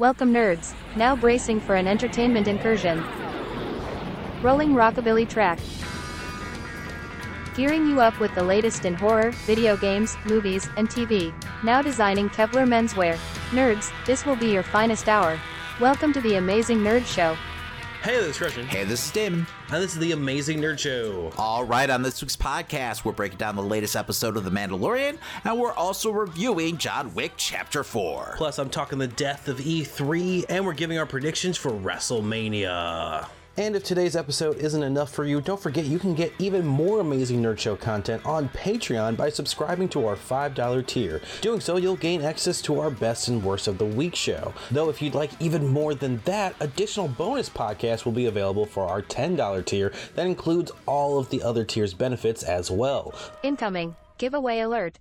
Welcome nerds, now bracing for an entertainment incursion. Rolling rockabilly track. Gearing you up with the latest in horror, video games, movies, and TV. Now designing Kevlar menswear. Nerds, this will be your finest hour. Welcome to the Amazing Nerd Show. Hey, this is Christian. Hey, this is Damon. And this is the Amazing Nerd Show. All right, on this week's podcast, we're breaking down the latest episode of The Mandalorian, and we're also reviewing John Wick Chapter 4. Plus, I'm talking the death of E3, and we're giving our predictions for WrestleMania. And if today's episode isn't enough for you, don't forget you can get even more amazing Nerd Show content on Patreon by subscribing to our $5 tier. Doing so, you'll gain access to our best and worst of the week show. Though, if you'd like even more than that, additional bonus podcasts will be available for our $10 tier that includes all of the other tiers' benefits as well. Incoming. Giveaway alert.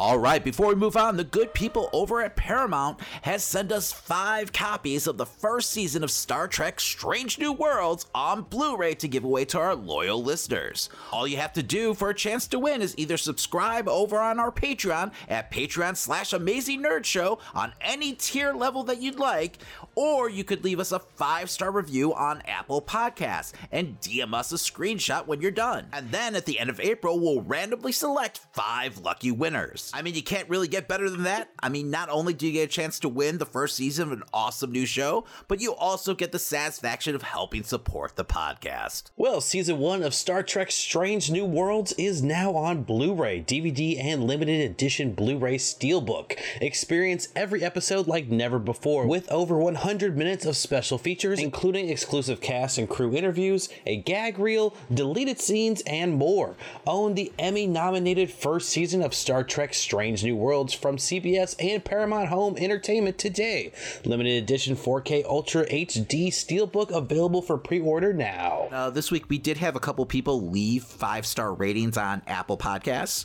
All right, before we move on, the good people over at Paramount has sent us five copies of the first season of Star Trek Strange New Worlds on Blu-ray to give away to our loyal listeners. All you have to do for a chance to win is either subscribe over on our Patreon at Patreon slash Amazing Nerd Show on any tier level that you'd like, or you could leave us a five-star review on Apple Podcasts and DM us a screenshot when you're done. And then at the end of April, we'll randomly select five lucky winners. I mean, you can't really get better than that. I mean, not only do you get a chance to win the first season of an awesome new show, but you also get the satisfaction of helping support the podcast. Well, season one of Star Trek Strange New Worlds is now on Blu ray, DVD, and limited edition Blu ray Steelbook. Experience every episode like never before with over 100 minutes of special features, including exclusive cast and crew interviews, a gag reel, deleted scenes, and more. Own the Emmy nominated first season of Star Trek Strange New Worlds from CBS and Paramount Home Entertainment today. Limited edition 4K Ultra HD Steelbook available for pre order now. Uh, this week, we did have a couple people leave five star ratings on Apple Podcasts.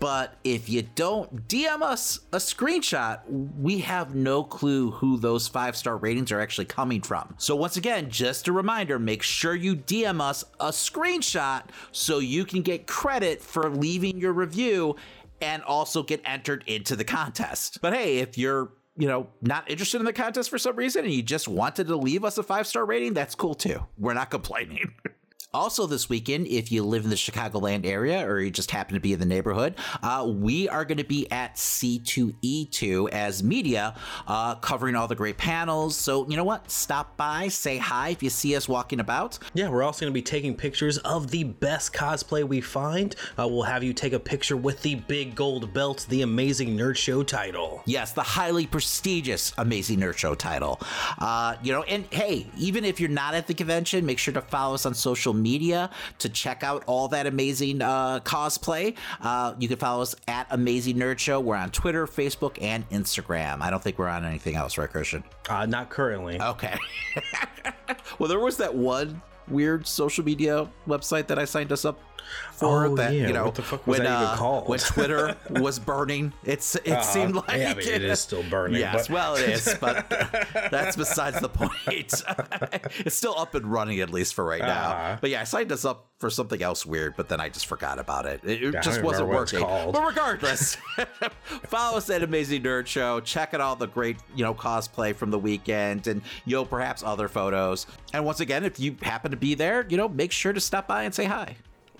But if you don't DM us a screenshot, we have no clue who those five star ratings are actually coming from. So, once again, just a reminder make sure you DM us a screenshot so you can get credit for leaving your review and also get entered into the contest. But hey, if you're you know, not interested in the contest for some reason and you just wanted to leave us a five star rating, that's cool too. We're not complaining. Also, this weekend, if you live in the Chicagoland area or you just happen to be in the neighborhood, uh, we are going to be at C2E2 as media, uh, covering all the great panels. So, you know what? Stop by, say hi if you see us walking about. Yeah, we're also going to be taking pictures of the best cosplay we find. Uh, we'll have you take a picture with the big gold belt, the Amazing Nerd Show title. Yes, the highly prestigious Amazing Nerd Show title. Uh, you know, and hey, even if you're not at the convention, make sure to follow us on social media to check out all that amazing uh, cosplay. Uh, you can follow us at Amazing Nerd Show. We're on Twitter, Facebook, and Instagram. I don't think we're on anything else, right, Christian? Uh, not currently. Okay. well, there was that one weird social media website that I signed us up for Oh, that yeah. you know What the fuck was when that even uh, called? when Twitter was burning it's it Uh, seemed like yeah, but it is still burning, yes but- well it is but that's besides the point. It's still up and running at least for right now. Uh-huh. but yeah I signed us up for something else weird but then I just forgot about it. It, I just wasn't remember what it's working. but regardless follow us at Amazing Nerd Show. Check out all the great you know cosplay from the weekend and you know perhaps other photos. And once again if you happen to be there you know make sure to stop by and say hi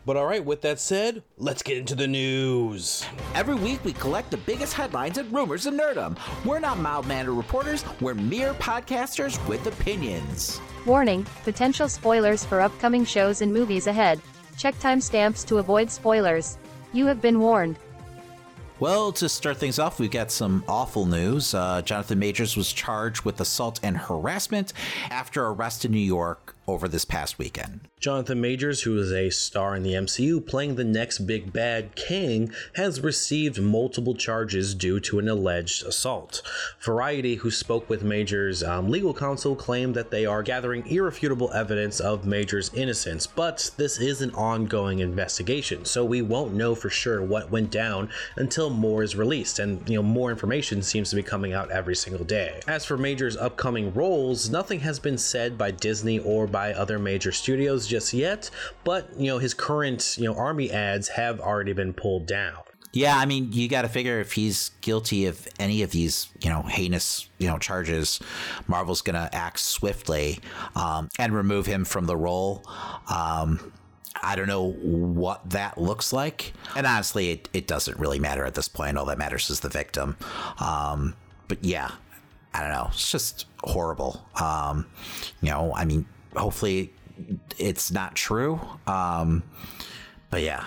But all right, with that said, let's get into the news. Every week, we collect the biggest headlines and rumors in nerdom. We're not mild mannered reporters, we're mere podcasters with opinions. Warning potential spoilers for upcoming shows and movies ahead. Check timestamps to avoid spoilers. You have been warned. Well, to start things off, we've got some awful news. Uh, Jonathan Majors was charged with assault and harassment after arrest in New York over this past weekend. Jonathan Majors, who is a star in the MCU playing the next big bad Kang, has received multiple charges due to an alleged assault. Variety, who spoke with Majors' um, legal counsel, claimed that they are gathering irrefutable evidence of Majors' innocence, but this is an ongoing investigation, so we won't know for sure what went down until more is released, and you know more information seems to be coming out every single day. As for Majors' upcoming roles, nothing has been said by Disney or by other major studios just yet, but you know his current you know army ads have already been pulled down. Yeah, I mean, you got to figure if he's guilty of any of these, you know, heinous, you know, charges, Marvel's going to act swiftly um, and remove him from the role. Um, I don't know what that looks like. And honestly, it, it doesn't really matter at this point. All that matters is the victim. Um, but yeah, I don't know. It's just horrible. Um, you know, I mean, hopefully it's not true. Um, but yeah,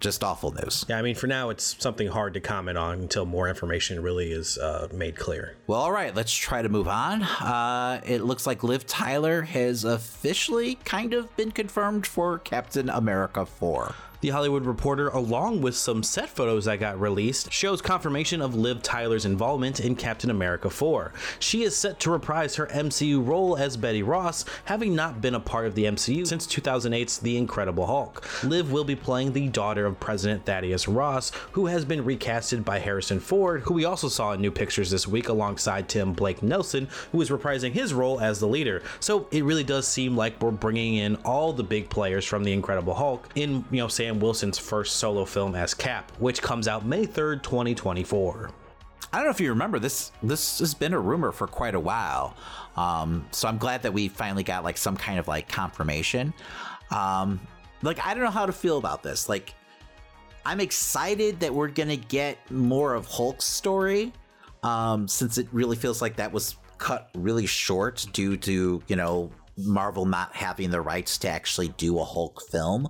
just awful news. Yeah, I mean, for now, it's something hard to comment on until more information really is uh, made clear. Well, all right, let's try to move on. Uh, it looks like Liv Tyler has officially kind of been confirmed for Captain America 4. The Hollywood Reporter, along with some set photos that got released, shows confirmation of Liv Tyler's involvement in Captain America 4. She is set to reprise her MCU role as Betty Ross, having not been a part of the MCU since 2008's The Incredible Hulk. Liv will be playing the daughter of President Thaddeus Ross, who has been recasted by Harrison Ford, who we also saw in new pictures this week alongside Tim Blake Nelson, who is reprising his role as the leader. So it really does seem like we're bringing in all the big players from The Incredible Hulk in, you know, Sam Sam Wilson's first solo film as Cap, which comes out May 3rd, 2024. I don't know if you remember this. This has been a rumor for quite a while, um, so I'm glad that we finally got like some kind of like confirmation. Um, like I don't know how to feel about this. Like I'm excited that we're gonna get more of Hulk's story, um, since it really feels like that was cut really short due to you know Marvel not having the rights to actually do a Hulk film.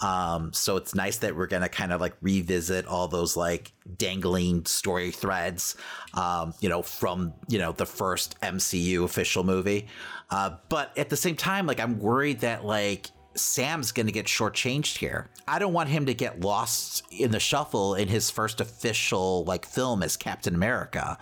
Um, so it's nice that we're gonna kind of like revisit all those like dangling story threads, um, you know, from you know the first MCU official movie. Uh, but at the same time, like I'm worried that like Sam's going to get shortchanged here. I don't want him to get lost in the shuffle in his first official like film as Captain America.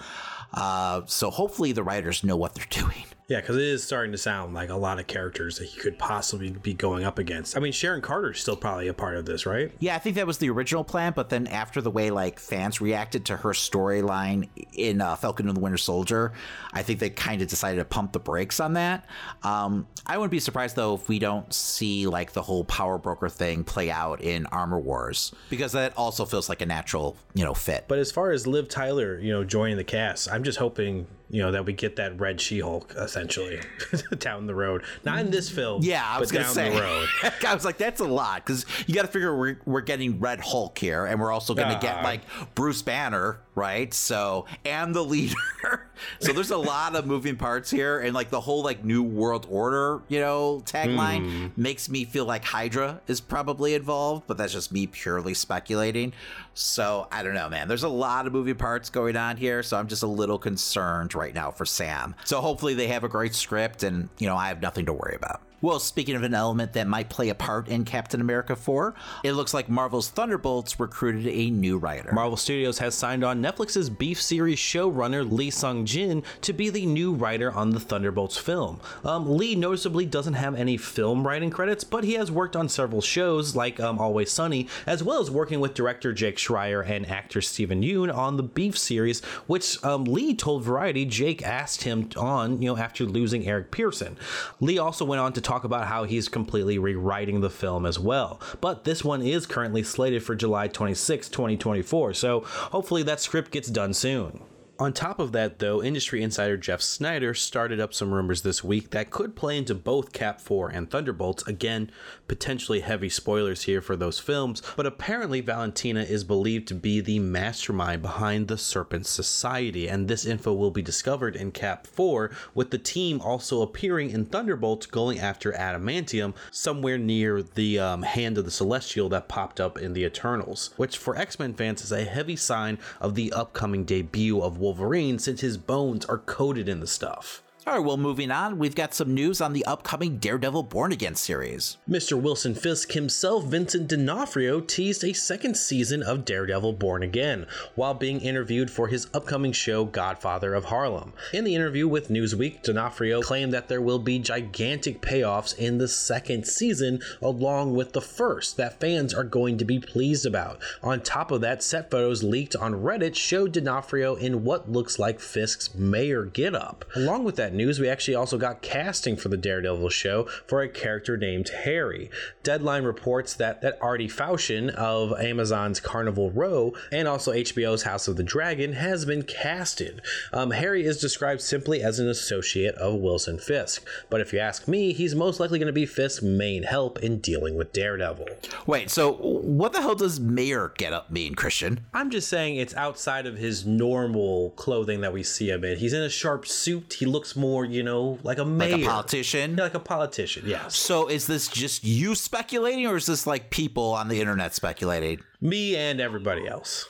Uh, so hopefully the writers know what they're doing. Yeah, because it is starting to sound like a lot of characters that he could possibly be going up against. I mean, Sharon Carter's still probably a part of this, right? Yeah, I think that was the original plan, but then after the way like fans reacted to her storyline in uh, Falcon and the Winter Soldier, I think they kind of decided to pump the brakes on that. Um, I wouldn't be surprised though if we don't see like the whole power broker thing play out in Armor Wars because that also feels like a natural, you know, fit. But as far as Liv Tyler, you know, joining the cast, I'm just hoping you know that we get that red She-Hulk essentially down the road. Not in this film. Yeah, I was gonna say. I was like, that's a lot because you got to figure we're we're getting Red Hulk here, and we're also gonna uh, get like Bruce Banner, right? So and the leader. So there's a lot of moving parts here, and like the whole like New World Order, you know, tagline mm. makes me feel like Hydra is probably involved, but that's just me purely speculating. So I don't know, man. There's a lot of moving parts going on here, so I'm just a little concerned right now for Sam. So hopefully they have a great script, and you know I have nothing to worry about. Well, speaking of an element that might play a part in Captain America 4, it looks like Marvel's Thunderbolts recruited a new writer. Marvel Studios has signed on Netflix's Beef series showrunner Lee Sung Jin to be the new writer on the Thunderbolts film. Um, Lee noticeably doesn't have any film writing credits, but he has worked on several shows like um, Always Sunny, as well as working with director Jake Schreier and actor Steven Yeun on the Beef series, which um, Lee told Variety Jake asked him on, you know, after losing Eric Pearson. Lee also went on to talk about how he's completely rewriting the film as well. But this one is currently slated for July 26, 2024, so hopefully that script gets done soon. On top of that, though, industry insider Jeff Sneider started up some rumors this week that could play into both Cap 4 and Thunderbolts. Again, potentially heavy spoilers here for those films, but apparently Valentina is believed to be the mastermind behind the Serpent Society, and this info will be discovered in Cap 4, with the team also appearing in Thunderbolts going after Adamantium somewhere near the um, Hand of the Celestial that popped up in the Eternals, which for X Men fans is a heavy sign of the upcoming debut of Wolverine since his bones are coated in the stuff. All right, well, moving on, we've got some news on the upcoming Daredevil Born Again series. Mr. Wilson Fisk himself, Vincent D'Onofrio, teased a second season of Daredevil Born Again while being interviewed for his upcoming show Godfather of Harlem. In the interview with Newsweek, D'Onofrio claimed that there will be gigantic payoffs in the second season along with the first that fans are going to be pleased about. On top of that, set photos leaked on Reddit showed D'Onofrio in what looks like Fisk's mayor getup. Along with that news, we actually also got casting for the Daredevil show for a character named Harry. Deadline reports that that Arty Froushan of Amazon's Carnival Row and also HBO's House of the Dragon has been casted. Um, Harry is described simply as an associate of Wilson Fisk, but if you ask me, he's most likely going to be Fisk's main help in dealing with Daredevil. Wait, so what the hell does mayor get up mean, Christian? I'm just saying it's outside of his normal clothing that we see him in. He's in a sharp suit. He looks more, you know, like a mayor. Like a politician? Yeah, like a politician, yes. So is this just you speculating or is this like people on the internet speculating? Me and everybody else.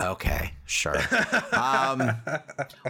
Okay, sure. um,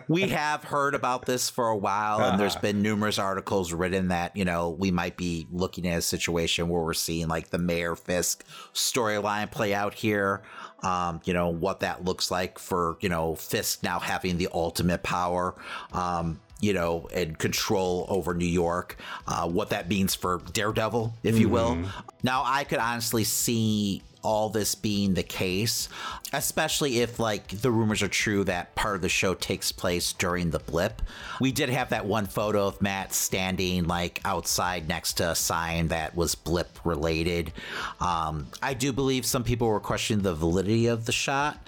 we have heard about this for a while, and there's been numerous articles written that you know we might be looking at a situation where we're seeing like the Mayor Fisk storyline play out here. Um, you know what that looks like for you know Fisk now having the ultimate power. Um, you know, and control over New York, uh, what that means for Daredevil, if you will. Now, I could honestly see all this being the case, especially if like the rumors are true that part of the show takes place during the blip. We did have that one photo of Matt standing like outside next to a sign that was blip related. Um, I do believe some people were questioning the validity of the shot.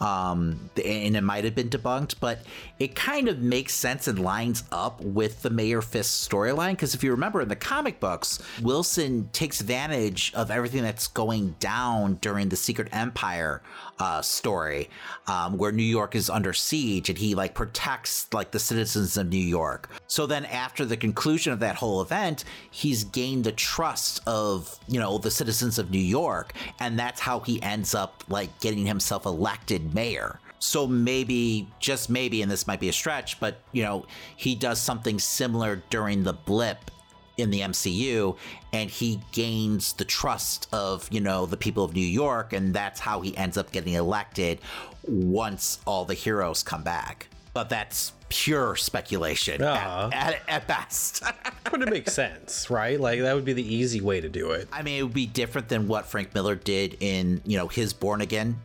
Um, and it might have been debunked, but it kind of makes sense and lines up with the Mayor Fisk storyline. Because if you remember in the comic books, Wilson takes advantage of everything that's going down during the Secret Empire uh, story, um, where New York is under siege, and he like protects like the citizens of New York. So then, after the conclusion of that whole event, he's gained the trust of you know the citizens of New York, and that's how he ends up like getting himself elected mayor. So maybe, just maybe, and this might be a stretch, but you know, he does something similar during the blip in the MCU and he gains the trust of, you know, the people of New York and that's how he ends up getting elected once all the heroes come back. But that's pure speculation Aw. at, at, at best. But it makes sense, right? Like that would be the easy way to do it. I mean, it would be different than what Frank Miller did in, you know, his Born Again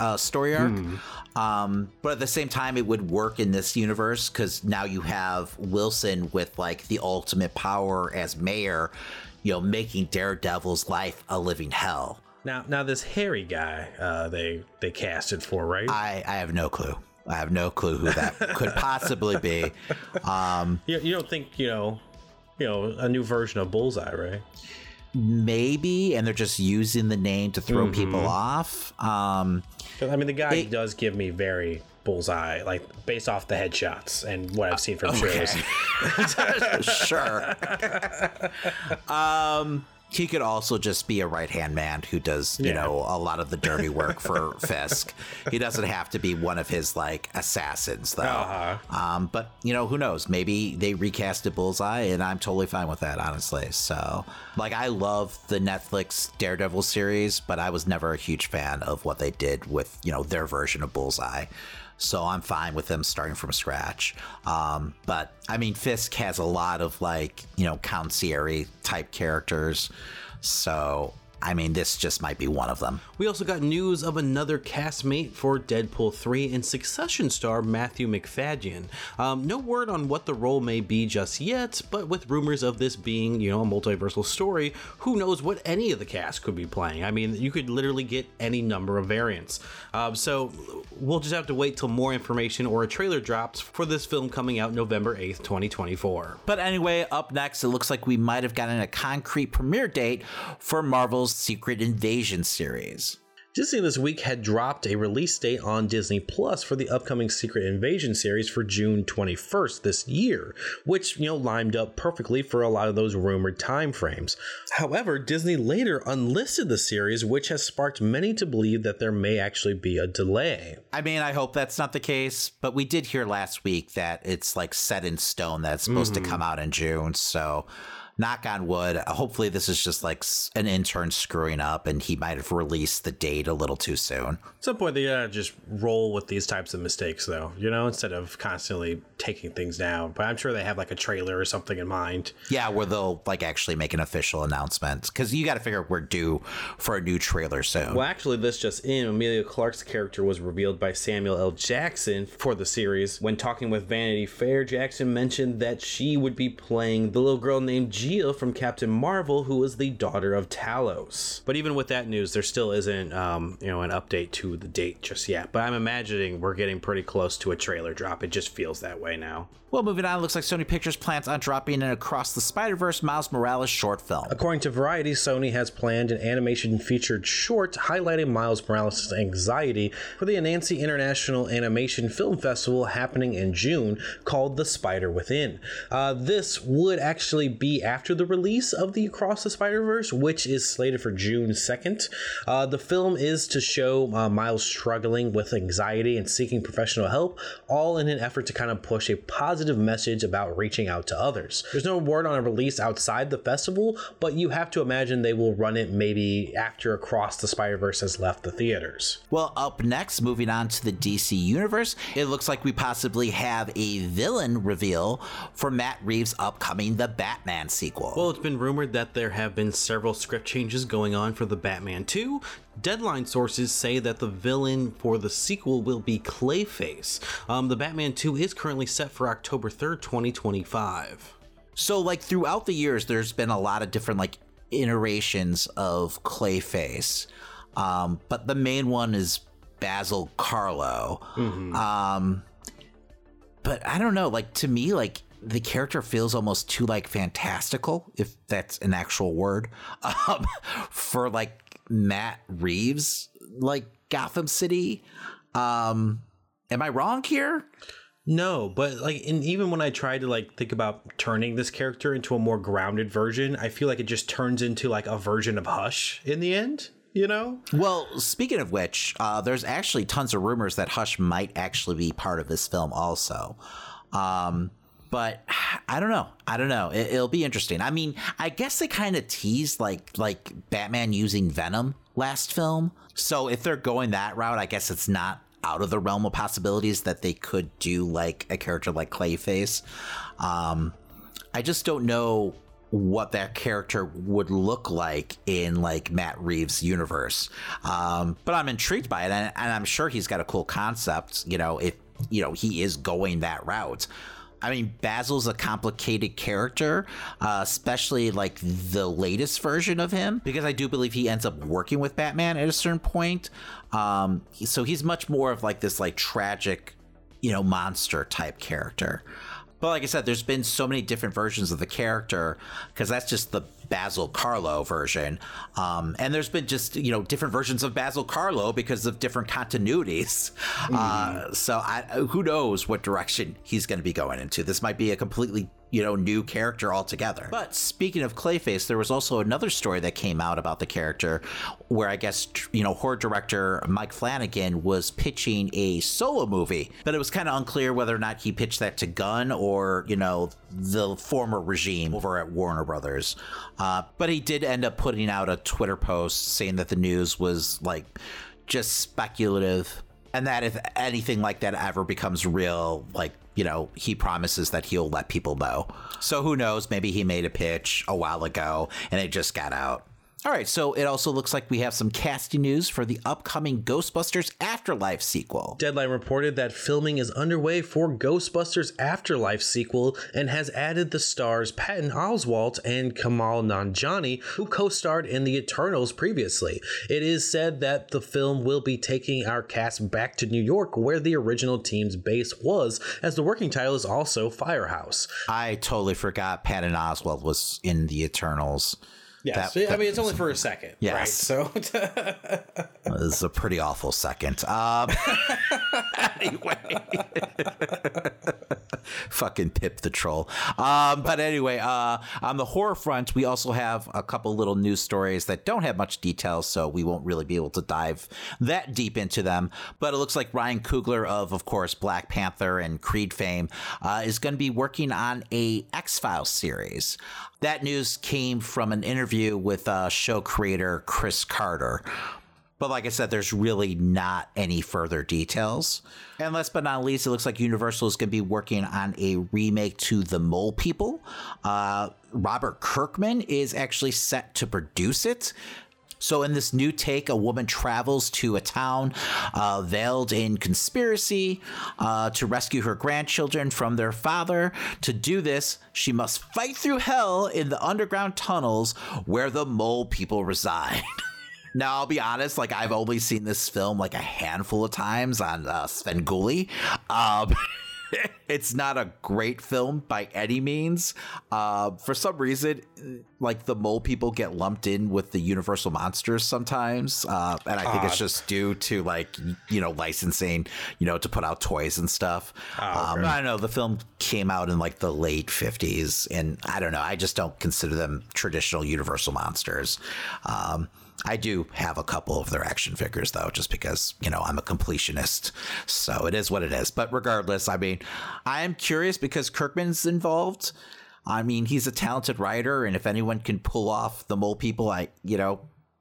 uh, story arc. Um, but at the same time, it would work in this universe because now you have Wilson with like the ultimate power as mayor, you know, making Daredevil's life a living hell. Now, now this Harry guy, uh, they they casted for, right? I, I have no clue. I have no clue who that could possibly be. Um, you, you don't think you know, you know, a new version of Bullseye, right? maybe, and they're just using the name to throw people off. Um, 'Cause, I mean, the guy It- does give me very Bullseye, like based off the headshots and what I've seen from shows. sure. um, he could also just be a right hand man who does, you Yeah. know, a lot of the dirty work for Fisk. He doesn't have to be one of his like assassins, though. Uh-huh. Um, but you know, who knows? Maybe they recasted Bullseye, and I'm totally fine with that, honestly. So, like, I love the Netflix Daredevil series, but I was never a huge fan of what they did with you know their version of Bullseye. So I'm fine with them starting from scratch. Um, but I mean, Fisk has a lot of like you know concierge type characters. So I mean, this just might be one of them. We also got news of another castmate for Deadpool 3 and Succession star Matthew Macfadyen. Um, no word on what the role may be just yet, but with rumors of this being, you know, a multiversal story, who knows what any of the cast could be playing? I mean, you could literally get any number of variants. Um, so we'll just have to wait till more information or a trailer drops for this film coming out November 8th, 2024. But anyway, up next, it looks like we might have gotten a concrete premiere date for Marvel's Secret Invasion series. Disney this week had dropped a release date on Disney Plus for the upcoming Secret Invasion series for June 21st this year, which, you know, lined up perfectly for a lot of those rumored timeframes. However, Disney later unlisted the series, which has sparked many to believe that there may actually be a delay. I mean, I hope that's not the case, but we did hear last week that it's like set in stone that it's supposed to hmm. come out in June. So, knock on wood. Uh, hopefully, this is just like an intern screwing up, and he might have released the date a little too soon. At some point, they gotta just roll with these types of mistakes, though. You know, instead of constantly taking things down. But I'm sure they have like a trailer or something in mind. Yeah, where they'll like actually make an official announcement because you got to figure out we're due for a new trailer soon. Well, actually, this just in: Emilia Clarke's character was revealed by Samuel L. Jackson for the series. When talking with Vanity Fair, Jackson mentioned that she would be playing the little girl named Gia from Captain Marvel, who is the daughter of Talos. But even with that news, there still isn't, um, you know, an update to the date just yet. But I'm imagining we're getting pretty close to a trailer drop. It just feels that way now. Well, moving on, it looks like Sony Pictures plans on dropping an Across the Spider Verse Miles Morales short film. According to Variety, Sony has planned an animation featured short highlighting Miles Morales' anxiety for the Annecy International Animation Film Festival happening in June called The Spider Within. Uh, this would actually be after the release of the Across the Spider Verse, which is slated for June 2nd. Uh, the film is to show uh, Miles struggling with anxiety and seeking professional help, all in an effort to kind of push a positive message about reaching out to others. There's no word on a release outside the festival, but you have to imagine they will run it maybe after Across the Spider Verse has left the theaters. Well, up next, moving on to the DC Universe, it looks like we possibly have a villain reveal for Matt Reeves' upcoming The Batman sequel. Well, it's been rumored that there have been several script changes going on for The Batman 2. Deadline sources say that the villain for the sequel will be Clayface. Um, the Batman 2 is currently set for October 3rd, 2025. So, like, throughout the years, there's been a lot of different, like, iterations of Clayface. Um, but the main one is Basil Carlo. Mm-hmm. Um, but I don't know, like, to me, like, the character feels almost too like fantastical, if that's an actual word, um, for like Matt Reeves like Gotham City. Um, am I wrong here? No, but like, and even when I try to like think about turning this character into a more grounded version, I feel like it just turns into like a version of Hush in the end. You know? Well, speaking of which, uh, there's actually tons of rumors that Hush might actually be part of this film, also. Um, but I don't know. I don't know. It, will be interesting. I mean, I guess they kind of teased like like Batman using Venom last film. So if they're going that route, I guess it's not out of the realm of possibilities that they could do like a character like Clayface. Um, I just don't know what that character would look like in like Matt Reeves' universe. Um, but I'm intrigued by it, and, and I'm sure he's got a cool concept. You know, if you know he is going that route. I mean, Basil's a complicated character, uh, especially like the latest version of him, because I do believe he ends up working with Batman at a certain point. Um, so he's much more of like this like tragic, you know, monster type character. But like I said, there's been so many different versions of the character because that's just the Basil Carlo version. Um, and there's been just, you know, different versions of Basil Carlo because of different continuities. Mm-hmm. Uh, so I, who knows what direction he's going to be going into. This might be a completely you know, new character altogether. But speaking of Clayface, there was also another story that came out about the character where I guess, you know, horror director Mike Flanagan was pitching a solo movie, but it was kind of unclear whether or not he pitched that to Gunn or, you know, the former regime over at Warner Brothers. Uh, but he did end up putting out a Twitter post saying that the news was like just speculative and that if anything like that ever becomes real, like you know, he promises that he'll let people know. So who knows? Maybe he made a pitch a while ago and it just got out. All right, so it also looks like we have some casting news for the upcoming Ghostbusters Afterlife sequel. Deadline reported that filming is underway for Ghostbusters Afterlife sequel and has added the stars Patton Oswalt and Kumail Nanjiani, who co-starred in The Eternals previously. It is said that the film will be taking our cast back to New York, where the original team's base was, as the working title is also Firehouse. I totally forgot Patton Oswalt was in The Eternals. Yes, that, I mean it's only for a second. Yes. Right? So this is a pretty awful second. Um, anyway. Fucking Pip the Troll. Um, but anyway, uh, on the horror front, we also have a couple little news stories that don't have much detail, so we won't really be able to dive that deep into them. But it looks like Ryan Coogler of, of course, Black Panther and Creed fame uh, is going to be working on a X Files series. That news came from an interview with uh, show creator Chris Carter. But like I said, there's really not any further details. And last but not least, it looks like Universal is going to be working on a remake to The Mole People. Uh, Robert Kirkman is actually set to produce it. So, in this new take, a woman travels to a town uh, veiled in conspiracy uh, to rescue her grandchildren from their father. To do this, she must fight through hell in the underground tunnels where the mole people reside. Now, I'll be honest, like I've only seen this film like a handful of times on uh, Svengoolie. Um, it's not a great film by any means. Uh, for some reason, like the mole people get lumped in with the Universal monsters sometimes, uh, and I think uh, it's just due to like you know licensing, you know, to put out toys and stuff. Oh, um, I don't know. The film came out in like the late fifties, and I don't know. I just don't consider them traditional Universal monsters. Um, I do have a couple of their action figures though, just because, you know, I'm a completionist. So it is what it is. But regardless, I mean, I am curious because Kirkman's involved. I mean, he's a talented writer, and if anyone can pull off the mole people, I, you know,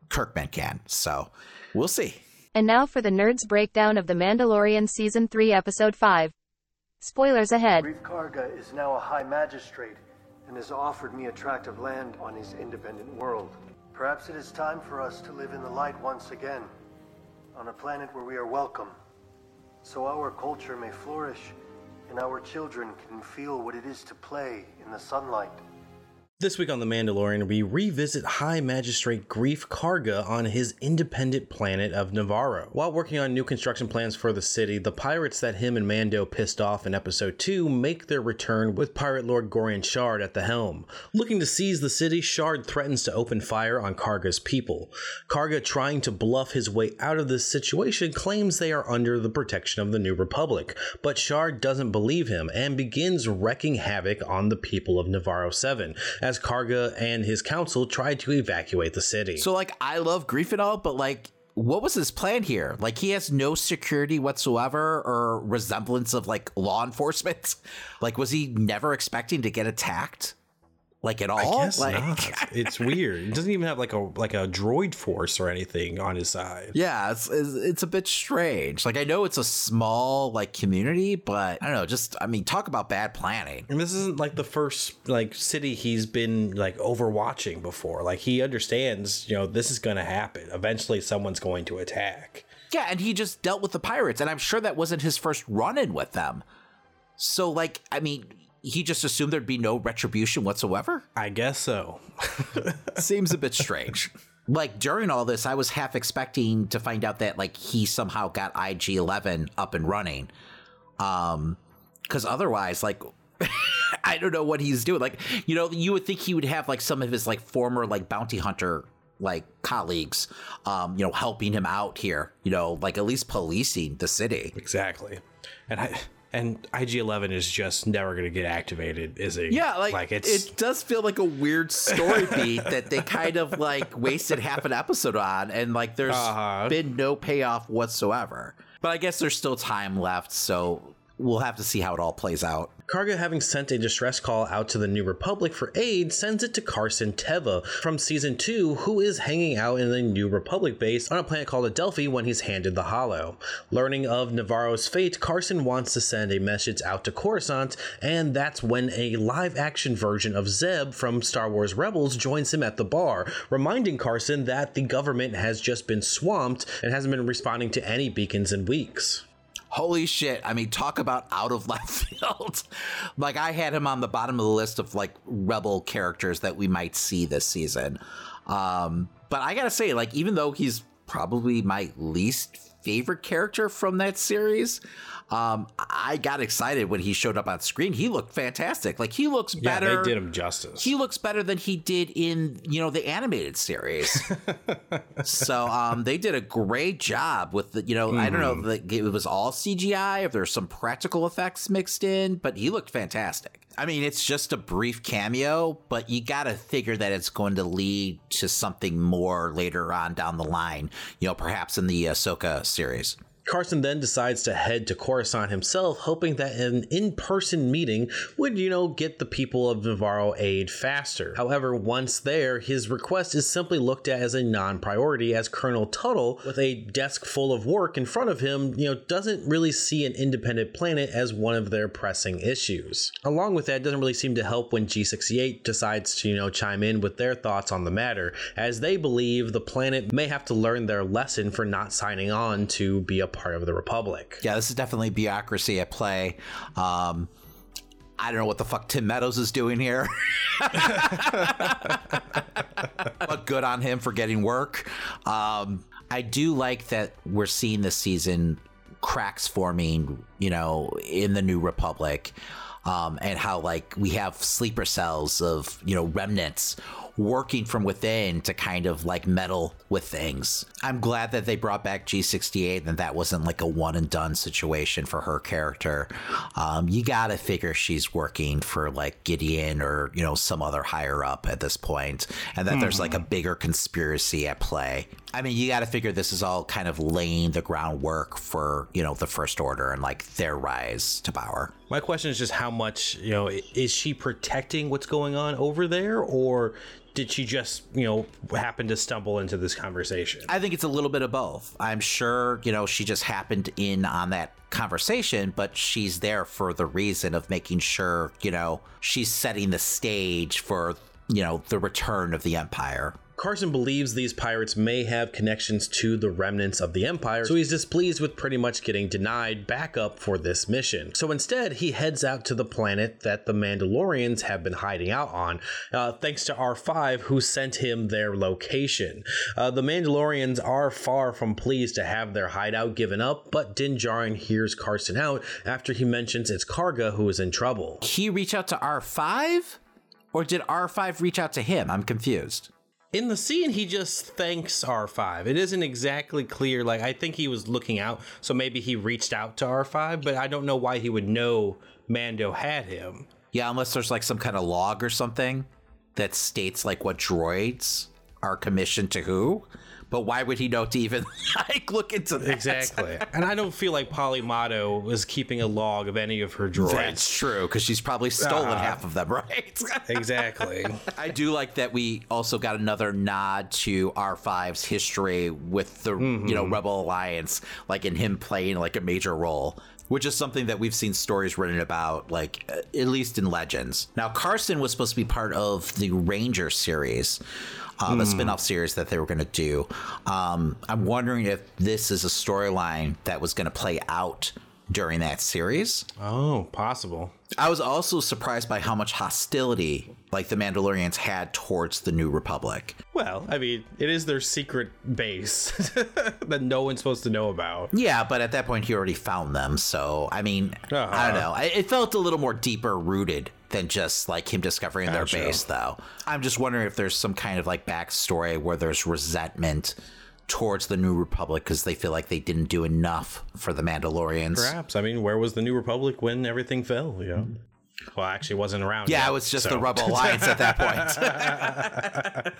Kirkman can. So we'll see. And now for the nerds breakdown of The Mandalorian Season 3, Episode 5. Spoilers ahead. Greef Karga is now a high magistrate and has offered me a tract of land on his independent world. Perhaps it is time for us to live in the light once again, on a planet where we are welcome, so our culture may flourish and our children can feel what it is to play in the sunlight. This week on The Mandalorian, we revisit High Magistrate Greef Karga on his independent planet of Nevarro. While working on new construction plans for the city, the pirates that him and Mando pissed off in episode 2 make their return with Pirate Lord Gorian Shard at the helm. Looking to seize the city, Shard threatens to open fire on Karga's people. Karga, trying to bluff his way out of this situation, claims they are under the protection of the New Republic, but Shard doesn't believe him and begins wreaking havoc on the people of Nevarro 7 as Karga and his council tried to evacuate the city. So, like, I love Greef and all, but like, what was his plan here? Like, he has no security whatsoever or resemblance of like law enforcement. Like, was he never expecting to get attacked? Like at all. I guess like, not. it's weird. It doesn't even have like a like a droid force or anything on his side. Yeah, it's, it's, it's a bit strange. Like I know it's a small like community, but I don't know. Just I mean, talk about bad planning. And this isn't like the first like city he's been like overwatching before. Like he understands, you know, this is going to happen. Eventually, someone's going to attack. Yeah, and he just dealt with the pirates, and I'm sure that wasn't his first run in with them. So, like, I mean, he just assumed there'd be no retribution whatsoever? I guess so. Seems a bit strange. Like during all this, I was half expecting to find out that like he somehow got IG Eleven up and running. Um, because otherwise, like I don't know what he's doing. Like, you know, you would think he would have like some of his like former like bounty hunter like colleagues um, you know, helping him out here, you know, like at least policing the city. Exactly. And I and IG Eleven is just never going to get activated, is it? Yeah, like, like it's it does feel like a weird story beat that they kind of like wasted half an episode on, and like there's uh-huh. been no payoff whatsoever. But I guess there's still time left, so we'll have to see how it all plays out. Karga, having sent a distress call out to the New Republic for aid, sends it to Carson Teva from season 2, who is hanging out in the New Republic base on a planet called Adelphi when he's handed the Hollow. Learning of Nevarro's fate, Carson wants to send a message out to Coruscant, and that's when a live action version of Zeb from Star Wars Rebels joins him at the bar, reminding Carson that the government has just been swamped and hasn't been responding to any beacons in weeks holy shit. I mean, talk about out of left field. like, I had him on the bottom of the list of like rebel characters that we might see this season. Um, but I gotta say, like, even though he's probably my least favorite character from that series. Um, I got excited when he showed up on screen. He looked fantastic. Like he looks Yeah, better. they did him justice. He looks better than he did in you know the animated series. so um, they did a great job with the you know I don't know if it was all CGI if there's some practical effects mixed in, but he looked fantastic. I mean, it's just a brief cameo, but you got to figure that it's going to lead to something more later on down the line. You know, perhaps in the Ahsoka series. Carson then decides to head to Coruscant himself, hoping that an in person meeting would, you know, get the people of Nevarro aid faster. However, once there, his request is simply looked at as a non priority, as Colonel Tuttle, with a desk full of work in front of him, you know, doesn't really see an independent planet as one of their pressing issues. Along with that, it doesn't really seem to help when G68 decides to, you know, chime in with their thoughts on the matter, as they believe the planet may have to learn their lesson for not signing on to be a part of the Republic. Yeah, this is definitely bureaucracy at play. Um, I don't know what the fuck Tim Meadows is doing here. but good on him for getting work. Um, I do like that we're seeing this season cracks forming, you know, in the New Republic. Um, and how like we have sleeper cells of you know remnants working from within to kind of like meddle with things. I'm glad that they brought back G68 and that wasn't like a one and done situation for her character. Um, you gotta figure she's working for like Gideon or, you know, some other higher up at this point, and that there's like a bigger conspiracy at play. I mean, you gotta figure this is all kind of laying the groundwork for, you know, the First Order and like their rise to power. My question is just how much, you know, is she protecting what's going on over there or did she just, you know, happen to stumble into this conversation? I think it's a little bit of both. I'm sure, you know, she just happened in on that conversation, but she's there for the reason of making sure, you know, she's setting the stage for, you know, the return of the Empire. Carson believes these pirates may have connections to the remnants of the Empire, so he's displeased with pretty much getting denied backup for this mission. So instead, he heads out to the planet that the Mandalorians have been hiding out on, uh, thanks to R5, who sent him their location. Uh, the Mandalorians are far from pleased to have their hideout given up, but Din Djarin hears Carson out after he mentions it's Karga who is in trouble. He reach out to R5? Or did R5 reach out to him? I'm confused. In the scene, he just thanks R5. It isn't exactly clear. Like, I think he was looking out, so maybe he reached out to R5, but I don't know why he would know Mando had him. Yeah, unless there's like some kind of log or something that states like what droids are commissioned to who. But why would he know to even like look into that? Exactly. and I don't feel like Peli Motto was keeping a log of any of her droids. That's true, because she's probably stolen Uh, half of them, right? exactly. I do like that we also got another nod to R5's history with the you know Rebel Alliance, like in him playing like a major role. Which is something that we've seen stories written about, like at least in Legends. Now, Carson was supposed to be part of the Ranger series, uh, the spin off series that they were going to do. Um, I'm wondering if this is a storyline that was going to play out during that series. Oh, possible. I was also surprised by how much hostility like the Mandalorians had towards the New Republic. Well, I mean, it is their secret base that no one's supposed to know about. Yeah, but at that point he already found them, so I mean, I Uh-huh. don't know. It felt a little more deeper rooted than just like him discovering their base, though. I'm just wondering if there's some kind of like backstory where there's resentment towards the New Republic because they feel like they didn't do enough for the Mandalorians. Perhaps. I mean, where was the New Republic when everything fell? You know? Well, I actually, wasn't around. Yeah, yet, it was just so- the Rebel Alliance at that point.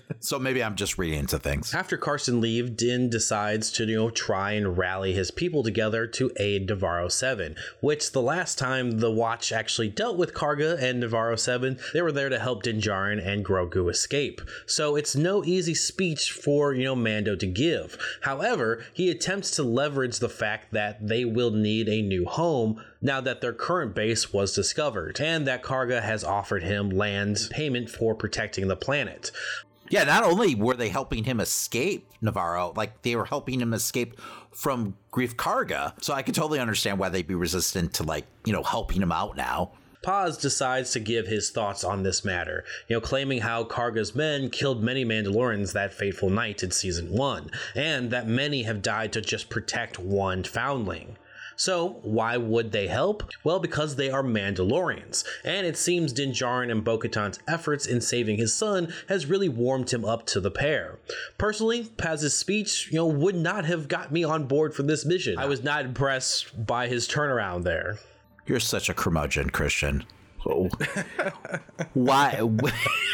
so maybe I'm just reading into things. After Carson leaves, Din decides to, you know, try and rally his people together to aid Nevarro 7, which the last time the Watch actually dealt with Karga and Nevarro 7, they were there to help Din Djarin and Grogu escape. So it's no easy speech for, you know, Mando to give. However, he attempts to leverage the fact that they will need a new home now that their current base was discovered, and that Karga has offered him land payment for protecting the planet. Yeah, not only were they helping him escape Nevarro, like they were helping him escape from Greef Karga. So I can totally understand why they'd be resistant to like, you know, helping him out now. Paz decides to give his thoughts on this matter, you know, claiming how Karga's men killed many Mandalorians that fateful night in season 1, and that many have died to just protect one foundling. So, why would they help? Well, because they are Mandalorians, and it seems Din Djarin and Bo Katan's efforts in saving his son has really warmed him up to the pair. Personally, Paz's speech, you know, would not have got me on board for this mission. I was not impressed by his turnaround there. You're such a curmudgeon, Christian. Oh. Why?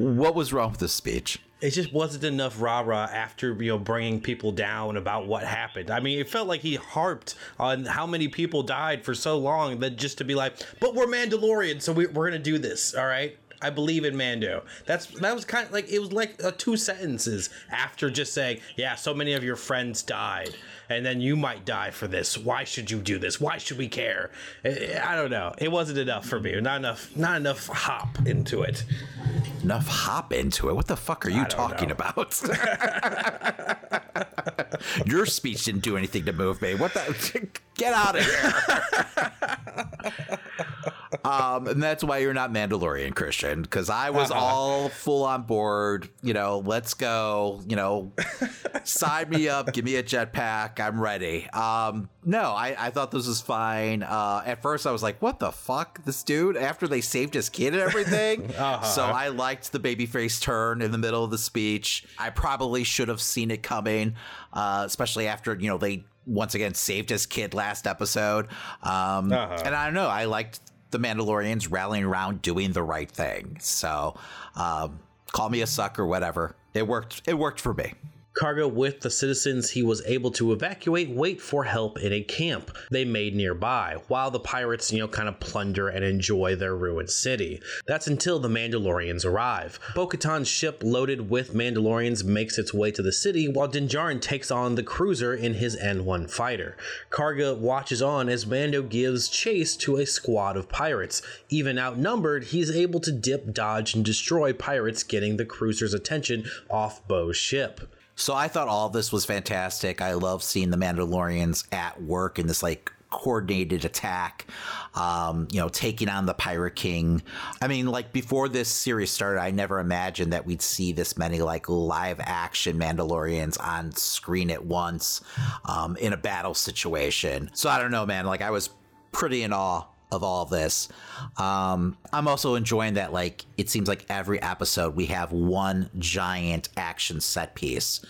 what was wrong with this speech? it just wasn't enough rah rah after you know bringing people down about what happened. I mean, it felt like he harped on how many people died for so long that just to be like, but we're Mandalorian, so we, we're gonna do this. All right. I believe in Mando. That's that was kind of like it was like uh, two sentences after just saying, "Yeah, so many of your friends died, and then you might die for this. Why should you do this? Why should we care?" I, I don't know. It wasn't enough for me. Not enough. Not enough hop into it. Enough hop into it. What the fuck are you talking know. about? Your speech didn't do anything to move me. What the? Get out of here. um, and that's why you're not Mandalorian Christian, because I was uh-huh. all full on board. You know, let's go. You know, sign me up, give me a jetpack. I'm ready. Um, no, I, I thought this was fine. Uh, at first, I was like, "What the fuck, this dude?" After they saved his kid and everything, uh-huh. so I liked the babyface turn in the middle of the speech. I probably should have seen it coming, uh, especially after you know they once again saved his kid last episode. Um, uh-huh. And I don't know, I liked the Mandalorians rallying around doing the right thing. So, um, call me a sucker, whatever. It worked. It worked for me. Karga with the citizens he was able to evacuate wait for help in a camp they made nearby, while the pirates, you know, kind of plunder and enjoy their ruined city. That's until the Mandalorians arrive. Bo Katan's ship loaded with Mandalorians makes its way to the city, while Din Djarin takes on the cruiser in his N1 fighter. Karga watches on as Mando gives chase to a squad of pirates. Even outnumbered, he's able to dip, dodge, and destroy pirates, getting the cruiser's attention off Bo's ship. So I thought all this was fantastic. I love seeing the Mandalorians at work in this like coordinated attack, um, you know, taking on the Pirate King. I mean, like before this series started, I never imagined that we'd see this many like live action Mandalorians on screen at once um, in a battle situation. So I don't know, man. Like I was pretty in awe of all this. Um, I'm also enjoying that, like, it seems like every episode we have one giant action set piece.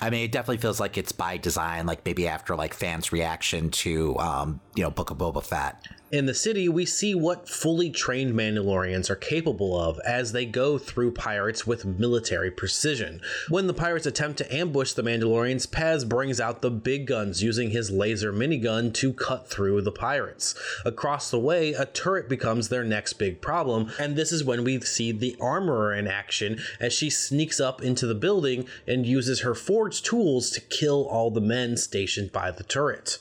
I mean, it definitely feels like it's by design, like maybe after like fans' reaction to, um, you know, Book of Boba Fett. In the city, we see what fully trained Mandalorians are capable of as they go through pirates with military precision. When the pirates attempt to ambush the Mandalorians, Paz brings out the big guns using his laser minigun to cut through the pirates. Across the way, a turret becomes their next big problem, and this is when we see the armorer in action as she sneaks up into the building and uses her forged tools to kill all the men stationed by the turret.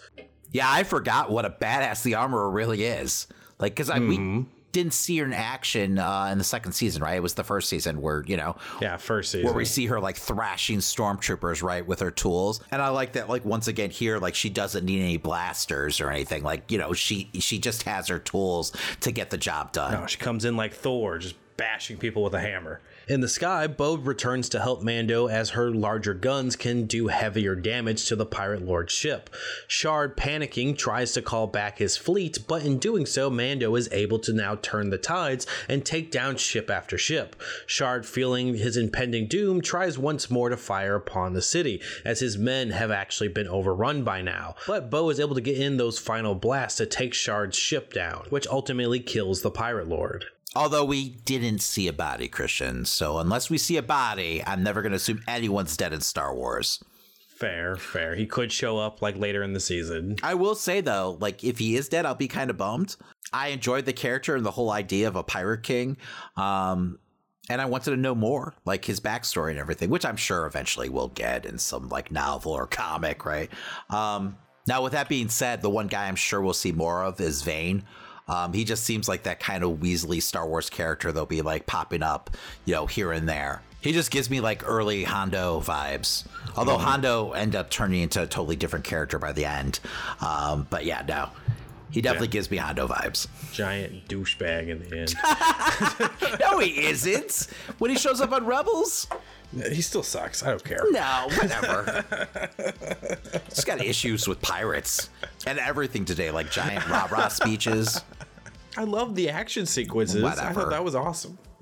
Yeah, I forgot what a badass the armorer really is. Like, because mm-hmm. we didn't see her in action uh, in the second season, right? It was the first season where you know, yeah, first season where we see her like thrashing stormtroopers, right, with her tools. And I like that, like once again here, like she doesn't need any blasters or anything. Like you know, she she just has her tools to get the job done. No, she comes in like Thor, just bashing people with a hammer. In the sky, Bo returns to help Mando as her larger guns can do heavier damage to the Pirate Lord's ship. Shard, panicking, tries to call back his fleet, but in doing so, Mando is able to now turn the tides and take down ship after ship. Shard, feeling his impending doom, tries once more to fire upon the city, as his men have actually been overrun by now. But Bo is able to get in those final blasts to take Shard's ship down, which ultimately kills the Pirate Lord. Although we didn't see a body, Christian. So unless we see a body, I'm never going to assume anyone's dead in Star Wars. Fair, fair. He could show up like later in the season. I will say though, like if he is dead, I'll be kind of bummed. I enjoyed the character and the whole idea of a pirate king. Um, and I wanted to know more, like his backstory and everything, which I'm sure eventually we'll get in some like novel or comic, right? Um, now, with that being said, the one guy I'm sure we'll see more of is Vane. Um, he just seems like that kind of Weasley Star Wars character that'll be like popping up, you know, here and there. He just gives me like early Hondo vibes. Although mm-hmm. Hondo ended up turning into a totally different character by the end. Um, but yeah, no. He definitely gives me Hondo vibes. Giant douchebag in the end. No, he isn't. When he shows up on Rebels, he still sucks. I don't care. no, whatever. He's got issues with pirates and everything today, like giant rah rah speeches. I love the action sequences. I Whatever. thought that was awesome.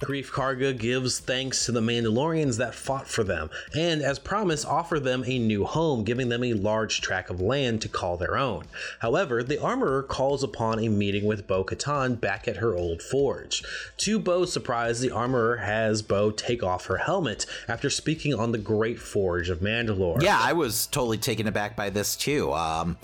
Greef Karga gives thanks to the Mandalorians that fought for them, and as promised, offer them a new home, giving them a large tract of land to call their own. However, the armorer calls upon a meeting with Bo Katan back at her old forge. To Bo's surprise, the armorer has Bo take off her helmet after speaking on the Great Forge of Mandalore. Yeah, I was totally taken aback by this too. Um,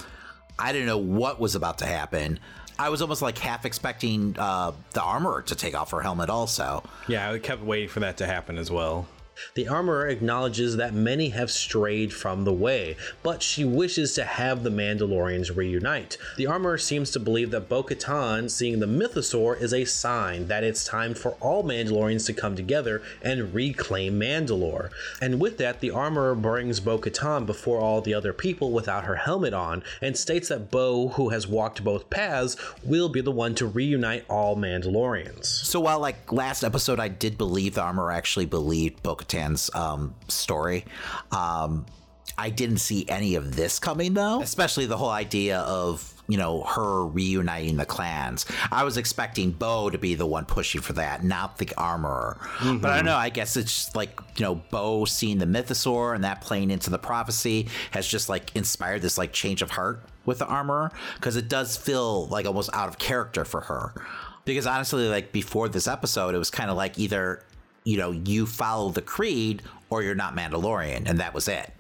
I didn't know what was about to happen. I was almost like half expecting uh, the armorer to take off her helmet also. Yeah, I kept waiting for that to happen as well. The armorer acknowledges that many have strayed from the way, but she wishes to have the Mandalorians reunite. The armorer seems to believe that Bo Katan seeing the Mythosaur is a sign that it's time for all Mandalorians to come together and reclaim Mandalore. And with that, the armorer brings Bo Katan before all the other people without her helmet on and states that Bo, who has walked both paths, will be the one to reunite all Mandalorians. So while like last episode, I did believe the armorer actually believed Bo-Katan's um, story. Um, I didn't see any of this coming though, especially the whole idea of you know her reuniting the clans. I was expecting Bo to be the one pushing for that, not the armorer. But I don't know. I guess it's just like you know Bo seeing the mythosaur and that playing into the prophecy has just like inspired this like change of heart with the armorer because it does feel like almost out of character for her. Because honestly, like before this episode, it was kind of like either you know you follow the creed or you're not Mandalorian, and that was it.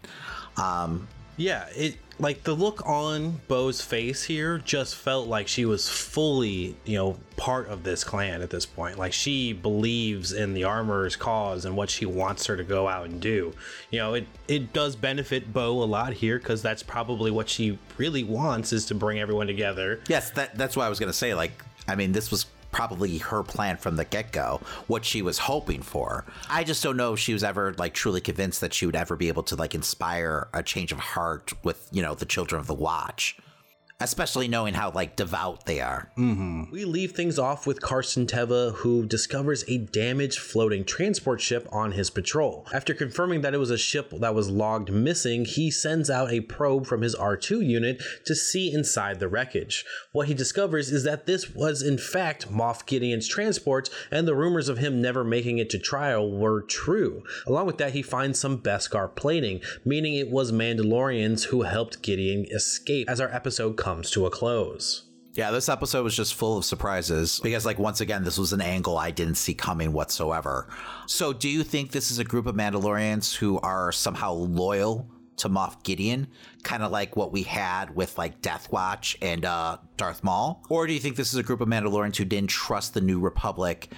Um, Yeah, it like the look on Bo's face here just felt like she was fully, you know, part of this clan at this point. Like she believes in the armorer's cause and what she wants her to go out and do. You know, it it does benefit Bo a lot here because that's probably what she really wants is to bring everyone together. yes, that that's what I was gonna say. Like, I mean, this was probably her plan from the get-go what she was hoping for. I just don't know if she was ever like truly convinced that she would ever be able to like inspire a change of heart with you know the children of the watch especially knowing how like devout they are mm-hmm. We leave things off with Carson Teva, who discovers a damaged floating transport ship on his patrol. After confirming that it was a ship that was logged missing, he sends out a probe from his R2 unit to see inside the wreckage. What he discovers is that this was, in fact, Moff Gideon's transport, and the rumors of him never making it to trial were true. Along with that, he finds some Beskar plating, meaning it was Mandalorians who helped Gideon escape as our episode comes to a close. Yeah, this episode was just full of surprises because, like, once again, this was an angle I didn't see coming whatsoever. So, do you think this is a group of Mandalorians who are somehow loyal to Moff Gideon, kind of like what we had with like Death Watch and uh, Darth Maul, or do you think this is a group of Mandalorians who didn't trust the New Republic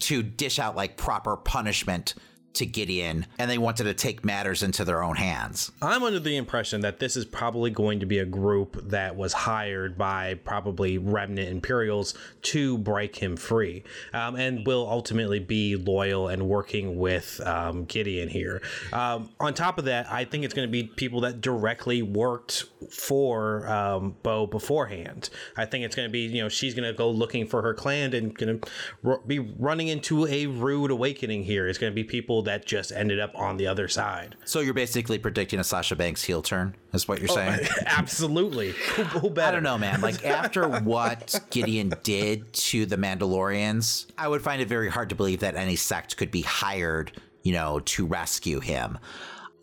to dish out like proper punishment? To Gideon, and they wanted to take matters into their own hands. I'm under the impression that this is probably going to be a group that was hired by probably remnant Imperials to break him free, um, and will ultimately be loyal and working with um, Gideon here. Um, on top of that, I think it's going to be people that directly worked for um, Bo beforehand. I think it's going to be, you know, she's going to go looking for her clan and going to be running into a rude awakening here. It's going to be people that just ended up on the other side. So you're basically predicting a Sasha Banks heel turn, is what you're oh, saying? Absolutely. Who, who better? I don't know, man. Like after what Gideon did to the Mandalorians, I would find it very hard to believe that any sect could be hired, you know, to rescue him.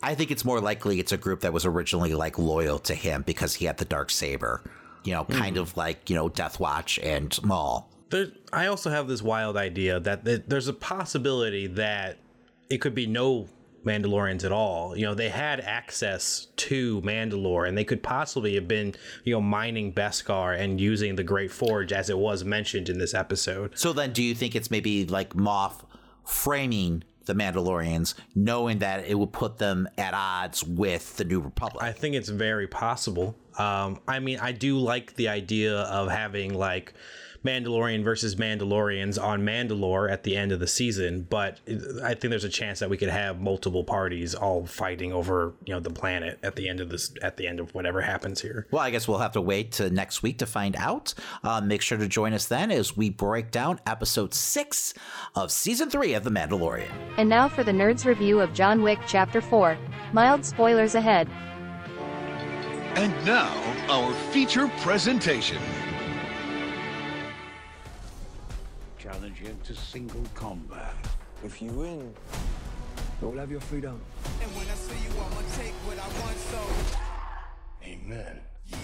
I think it's more likely it's a group that was originally like loyal to him because he had the dark saber. You know, kind hmm. of like, you know, Death Watch and Maul. There, I also have this wild idea that th- there's a possibility that it could be no Mandalorians at all. You know, they had access to Mandalore and they could possibly have been, you know, mining Beskar and using the Great Forge as it was mentioned in this episode. So then do you think it's maybe like Moff framing the Mandalorians, knowing that it will put them at odds with the New Republic? I think it's very possible. Um, I mean, I do like the idea of having like Mandalorian versus Mandalorians on Mandalore at the end of the season, but I think there's a chance that we could have multiple parties all fighting over, you know, the planet at the end of this at the end of whatever happens here. Well, I guess we'll have to wait to next week to find out. Uh, make sure to join us then as we break down episode six of season three of The Mandalorian. And now for the Nerds review of John Wick Chapter 4. Mild spoilers ahead. And now, our feature presentation. Single combat. If you win, you'll have your freedom. And when I see you, I'ma take what I want, so. Amen. You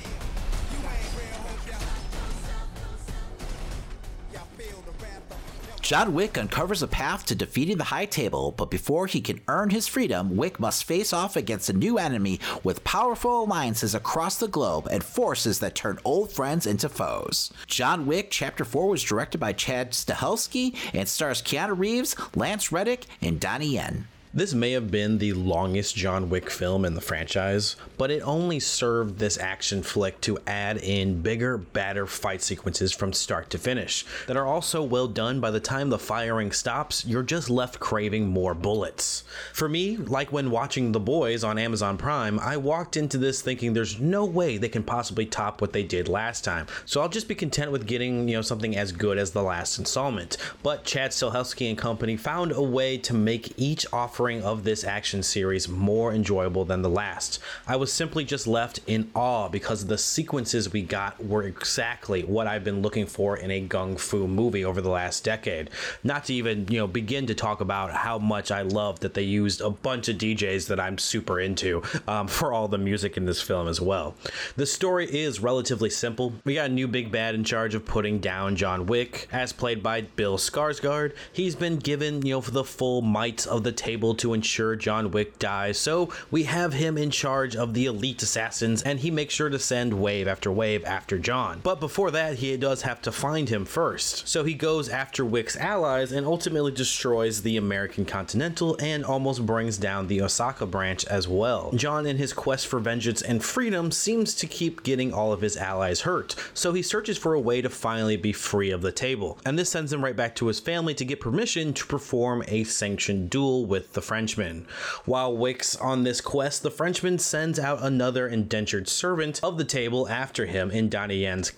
John Wick uncovers a path to defeating the High Table, but before he can earn his freedom, Wick must face off against a new enemy with powerful alliances across the globe and forces that turn old friends into foes. John Wick Chapter 4 was directed by Chad Stahelski and stars Keanu Reeves, Lance Reddick, and Donnie Yen. This may have been the longest John Wick film in the franchise, but it only served this action flick to add in bigger, badder fight sequences from start to finish that are also well done by the time the firing stops, you're just left craving more bullets. For me, like when watching The Boys on Amazon Prime, I walked into this thinking there's no way they can possibly top what they did last time, so I'll just be content with getting, you know, something as good as the last installment. But Chad Stahelski and company found a way to make each offering of this action series more enjoyable than the last. I was simply just left in awe because the sequences we got were exactly what I've been looking for in a gung fu movie over the last decade. Not to even, you know, begin to talk about how much I love that they used a bunch of DJs that I'm super into um, for all the music in this film as well. The story is relatively simple. We got a new big bad in charge of putting down John Wick, as played by Bill Skarsgård. He's been given, you know, the full might of the table to ensure John Wick dies, so we have him in charge of the elite assassins, and he makes sure to send wave after wave after John. But before that, he does have to find him first. So he goes after Wick's allies and ultimately destroys the American Continental and almost brings down the Osaka branch as well. John, in his quest for vengeance and freedom, seems to keep getting all of his allies hurt, so he searches for a way to finally be free of the table. And this sends him right back to his family to get permission to perform a sanctioned duel with the Frenchman. While Wick's on this quest, the Frenchman sends out another indentured servant of the table after him in Donnie Yen's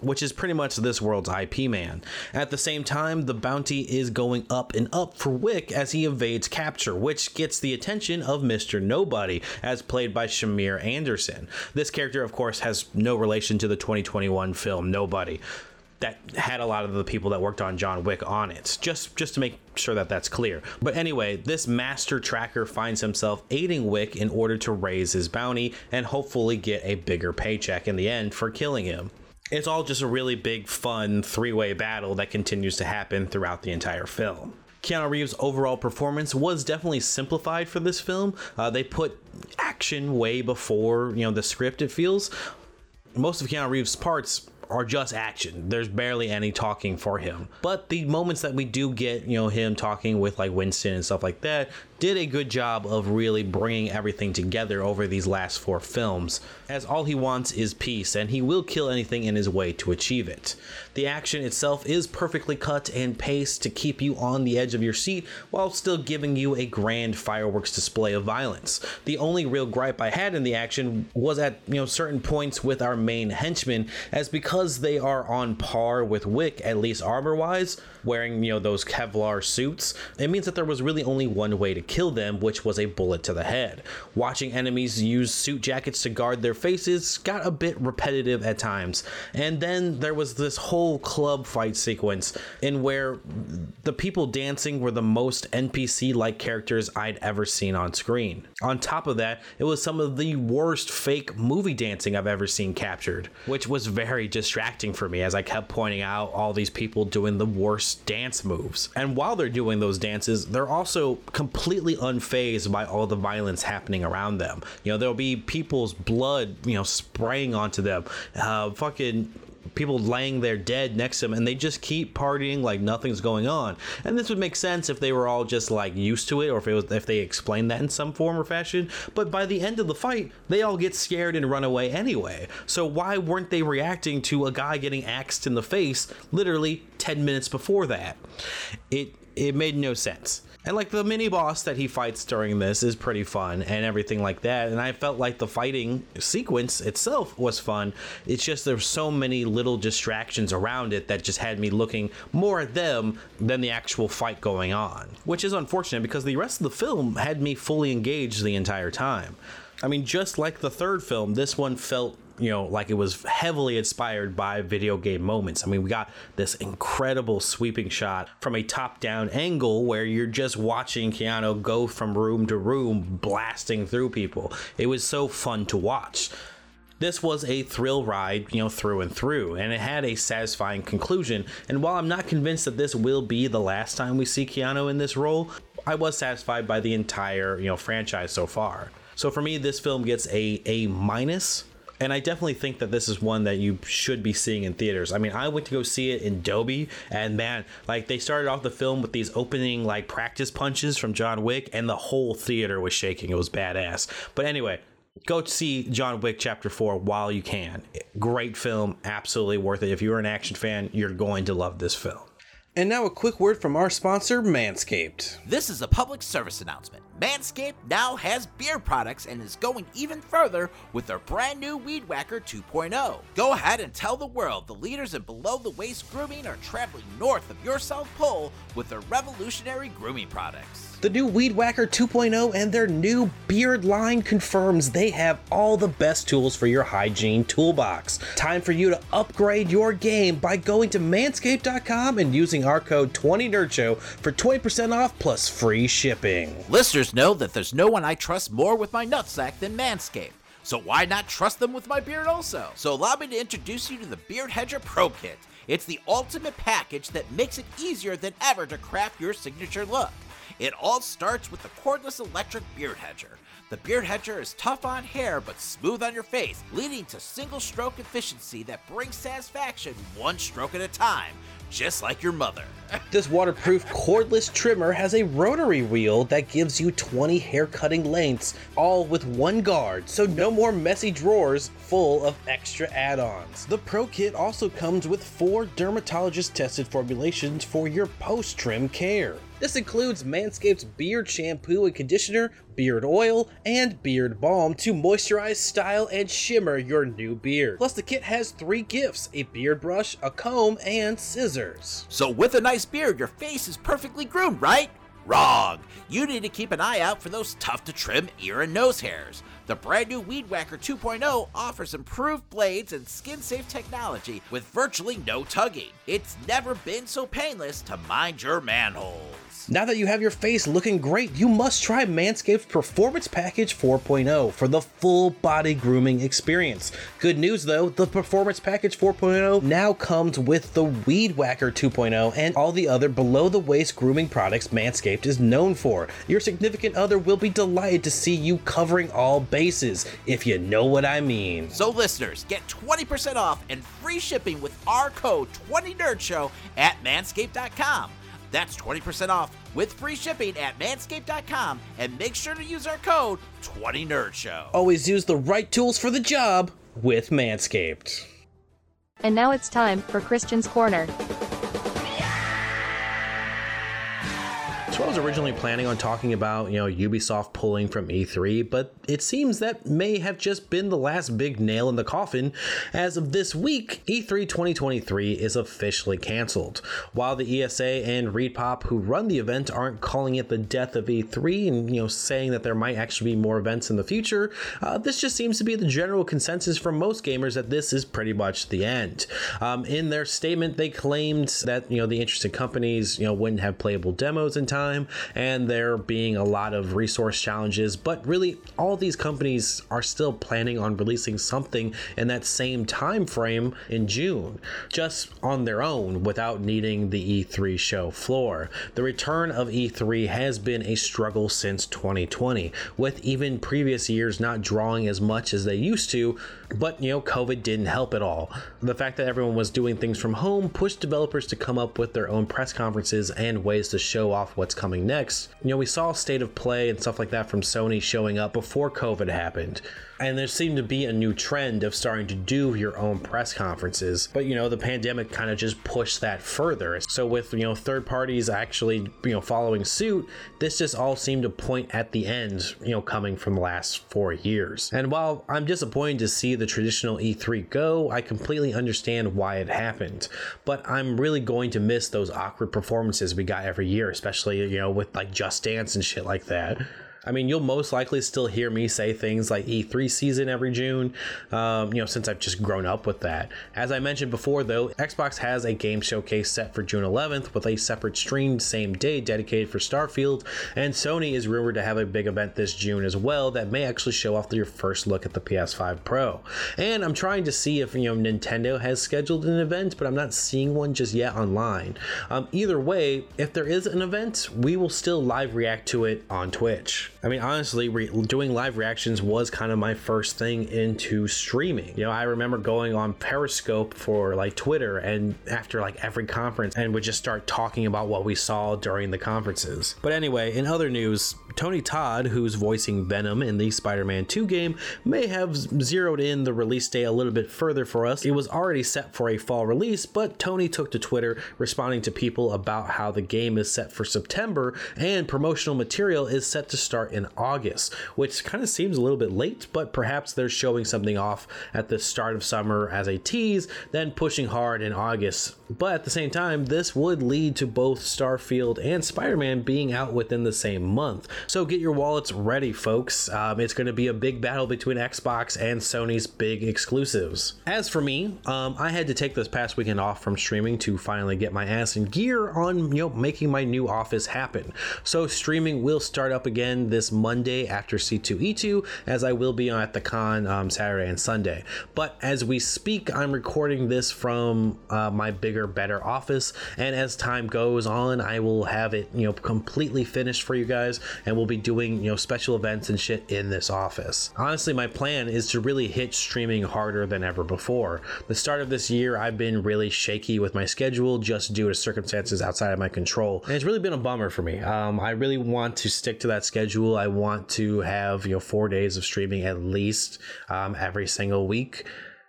which is pretty much this world's Ip Man. At the same time, the bounty is going up and up for Wick as he evades capture, which gets the attention of Mr. Nobody, as played by Shamier Anderson. This character, of course, has no relation to the 2021 film Nobody that had a lot of the people that worked on John Wick on it. Just just to make sure that that's clear. But anyway, this master tracker finds himself aiding Wick in order to raise his bounty and hopefully get a bigger paycheck in the end for killing him. It's all just a really big fun three-way battle that continues to happen throughout the entire film. Keanu Reeves' overall performance was definitely simplified for this film. Uh, they put action way before you know the script. It feels most of Keanu Reeves' parts are just action. There's barely any talking for him. But the moments that we do get, you know, him talking with like Winston and stuff like that, did a good job of really bringing everything together over these last four films, as all he wants is peace, and he will kill anything in his way to achieve it. The action itself is perfectly cut and paced to keep you on the edge of your seat while still giving you a grand fireworks display of violence. The only real gripe I had in the action was at you know certain points with our main henchmen, as because they are on par with Wick, at least armor wise, wearing you know those Kevlar suits, it means that there was really only one way to kill them, which was a bullet to the head. Watching enemies use suit jackets to guard their faces got a bit repetitive at times. And then there was this whole club fight sequence in where the people dancing were the most NPC like characters I'd ever seen on screen. On top of that, it was some of the worst fake movie dancing I've ever seen captured, which was very distracting for me as I kept pointing out all these people doing the worst dance moves. And while they're doing those dances, they're also completely unfazed by all the violence happening around them. You know, there'll be people's blood, you know, spraying onto them. Uh, fucking people laying there dead next to him, and they just keep partying like nothing's going on. And this would make sense if they were all just like used to it, or if it was if they explained that in some form or fashion. But by the end of the fight, they all get scared and run away anyway. So why weren't they reacting to a guy getting axed in the face literally 10 minutes before that? It it made no sense. And like the mini boss that he fights during this is pretty fun and everything like that. And I felt like the fighting sequence itself was fun. It's just there's so many little distractions around it that just had me looking more at them than the actual fight going on, which is unfortunate because the rest of the film had me fully engaged the entire time. I mean, just like the third film, this one felt you know, like it was heavily inspired by video game moments. I mean, we got this incredible sweeping shot from a top down angle where you're just watching Keanu go from room to room, blasting through people. It was so fun to watch. This was a thrill ride, you know, through and through, and it had a satisfying conclusion. And while I'm not convinced that this will be the last time we see Keanu in this role, I was satisfied by the entire, you know, franchise so far. So for me, this film gets a A minus and I definitely think that this is one that you should be seeing in theaters. I mean, I went to go see it in Dolby, and man, like they started off the film with these opening like practice punches from John Wick, and the whole theater was shaking. It was badass. But anyway, go see John Wick Chapter 4 while you can. Great film, absolutely worth it. If you're an action fan, you're going to love this film. And now a quick word from our sponsor, Manscaped. This is a public service announcement. Manscaped now has beard products and is going even further with their brand new Weed Whacker 2.0. Go ahead and tell the world the leaders in below the waist grooming are traveling north of your South Pole with their revolutionary grooming products. The new Weed Whacker 2.0 and their new beard line confirms they have all the best tools for your hygiene toolbox. Time for you to upgrade your game by going to manscaped.com and using our code 20NerdShow for 20% off plus free shipping. Listeners know that there's no one I trust more with my nutsack than Manscaped. So why not trust them with my beard also? So allow me to introduce you to the Beard Hedger Pro Kit. It's the ultimate package that makes it easier than ever to craft your signature look. It all starts with the cordless electric beard hedger. The beard hedger is tough on hair but smooth on your face, leading to single stroke efficiency that brings satisfaction one stroke at a time, just like your mother. This waterproof cordless trimmer has a rotary wheel that gives you 20 hair cutting lengths, all with one guard, so no more messy drawers full of extra add ons. The Pro Kit also comes with four dermatologist tested formulations for your post trim care. This includes Manscaped's beard shampoo and conditioner, beard oil, and beard balm to moisturize, style, and shimmer your new beard. Plus, the kit has three gifts a beard brush, a comb, and scissors. So, with a nice beard, your face is perfectly groomed, right? Wrong! You need to keep an eye out for those tough to trim ear and nose hairs. The brand new Weed Whacker 2.0 offers improved blades and skin safe technology with virtually no tugging. It's never been so painless to mind your manholes. Now that you have your face looking great, you must try Manscaped's Performance Package 4.0 for the full body grooming experience. Good news though, the Performance Package 4.0 now comes with the Weed Whacker 2.0 and all the other below the waist grooming products Manscaped is known for. Your significant other will be delighted to see you covering all bases, if you know what I mean. So, listeners, get 20% off and free shipping with our code 20NerdShow at manscaped.com. That's 20% off with free shipping at manscaped.com and make sure to use our code 20NerdShow. Always use the right tools for the job with Manscaped. And now it's time for Christian's Corner. So I was originally planning on talking about, you know, Ubisoft pulling from E3, but it seems that may have just been the last big nail in the coffin. As of this week, E3 2023 is officially canceled. While the ESA and ReedPop who run the event aren't calling it the death of E3 and, you know, saying that there might actually be more events in the future, uh, this just seems to be the general consensus from most gamers that this is pretty much the end. Um, in their statement, they claimed that, you know, the interested companies, you know, wouldn't have playable demos in time time and there being a lot of resource challenges. But really, all these companies are still planning on releasing something in that same time frame in June, just on their own without needing the E3 show floor. The return of E3 has been a struggle since 2020, with even previous years not drawing as much as they used to, but you know, COVID didn't help at all. The fact that everyone was doing things from home pushed developers to come up with their own press conferences and ways to show off what's coming next. You know, we saw state of play and stuff like that from Sony showing up before COVID happened. And there seemed to be a new trend of starting to do your own press conferences. But, you know, the pandemic kind of just pushed that further. So, with, you know, third parties actually, you know, following suit, this just all seemed to point at the end, you know, coming from the last four years. And while I'm disappointed to see the traditional E3 go, I completely understand why it happened. But I'm really going to miss those awkward performances we got every year, especially, you know, with like Just Dance and shit like that. I mean, you'll most likely still hear me say things like E3 season every June, um, you know, since I've just grown up with that. As I mentioned before, though, Xbox has a game showcase set for June 11th with a separate stream same day dedicated for Starfield, and Sony is rumored to have a big event this June as well that may actually show off your first look at the PS5 Pro. And I'm trying to see if, you know, Nintendo has scheduled an event, but I'm not seeing one just yet online. Um, either way, if there is an event, we will still live react to it on Twitch. I mean, honestly, re- doing live reactions was kind of my first thing into streaming. You know, I remember going on Periscope for like Twitter and after like every conference and would just start talking about what we saw during the conferences. But anyway, in other news, Tony Todd, who's voicing Venom in the Spider Man 2 game, may have zeroed in the release date a little bit further for us. It was already set for a fall release, but Tony took to Twitter responding to people about how the game is set for September and promotional material is set to start in August, which kind of seems a little bit late, but perhaps they're showing something off at the start of summer as a tease, then pushing hard in August. But at the same time, this would lead to both Starfield and Spider Man being out within the same month. So get your wallets ready, folks. Um, it's going to be a big battle between Xbox and Sony's big exclusives. As for me, um, I had to take this past weekend off from streaming to finally get my ass in gear on you know making my new office happen. So streaming will start up again this Monday after C2E2, as I will be at the con um, Saturday and Sunday. But as we speak, I'm recording this from uh, my bigger, better office, and as time goes on, I will have it you know completely finished for you guys and we'll be doing you know special events and shit in this office. Honestly, my plan is to really hit streaming harder than ever before. The start of this year, I've been really shaky with my schedule just due to circumstances outside of my control, and it's really been a bummer for me. Um, I really want to stick to that schedule. I want to have you know four days of streaming at least um, every single week.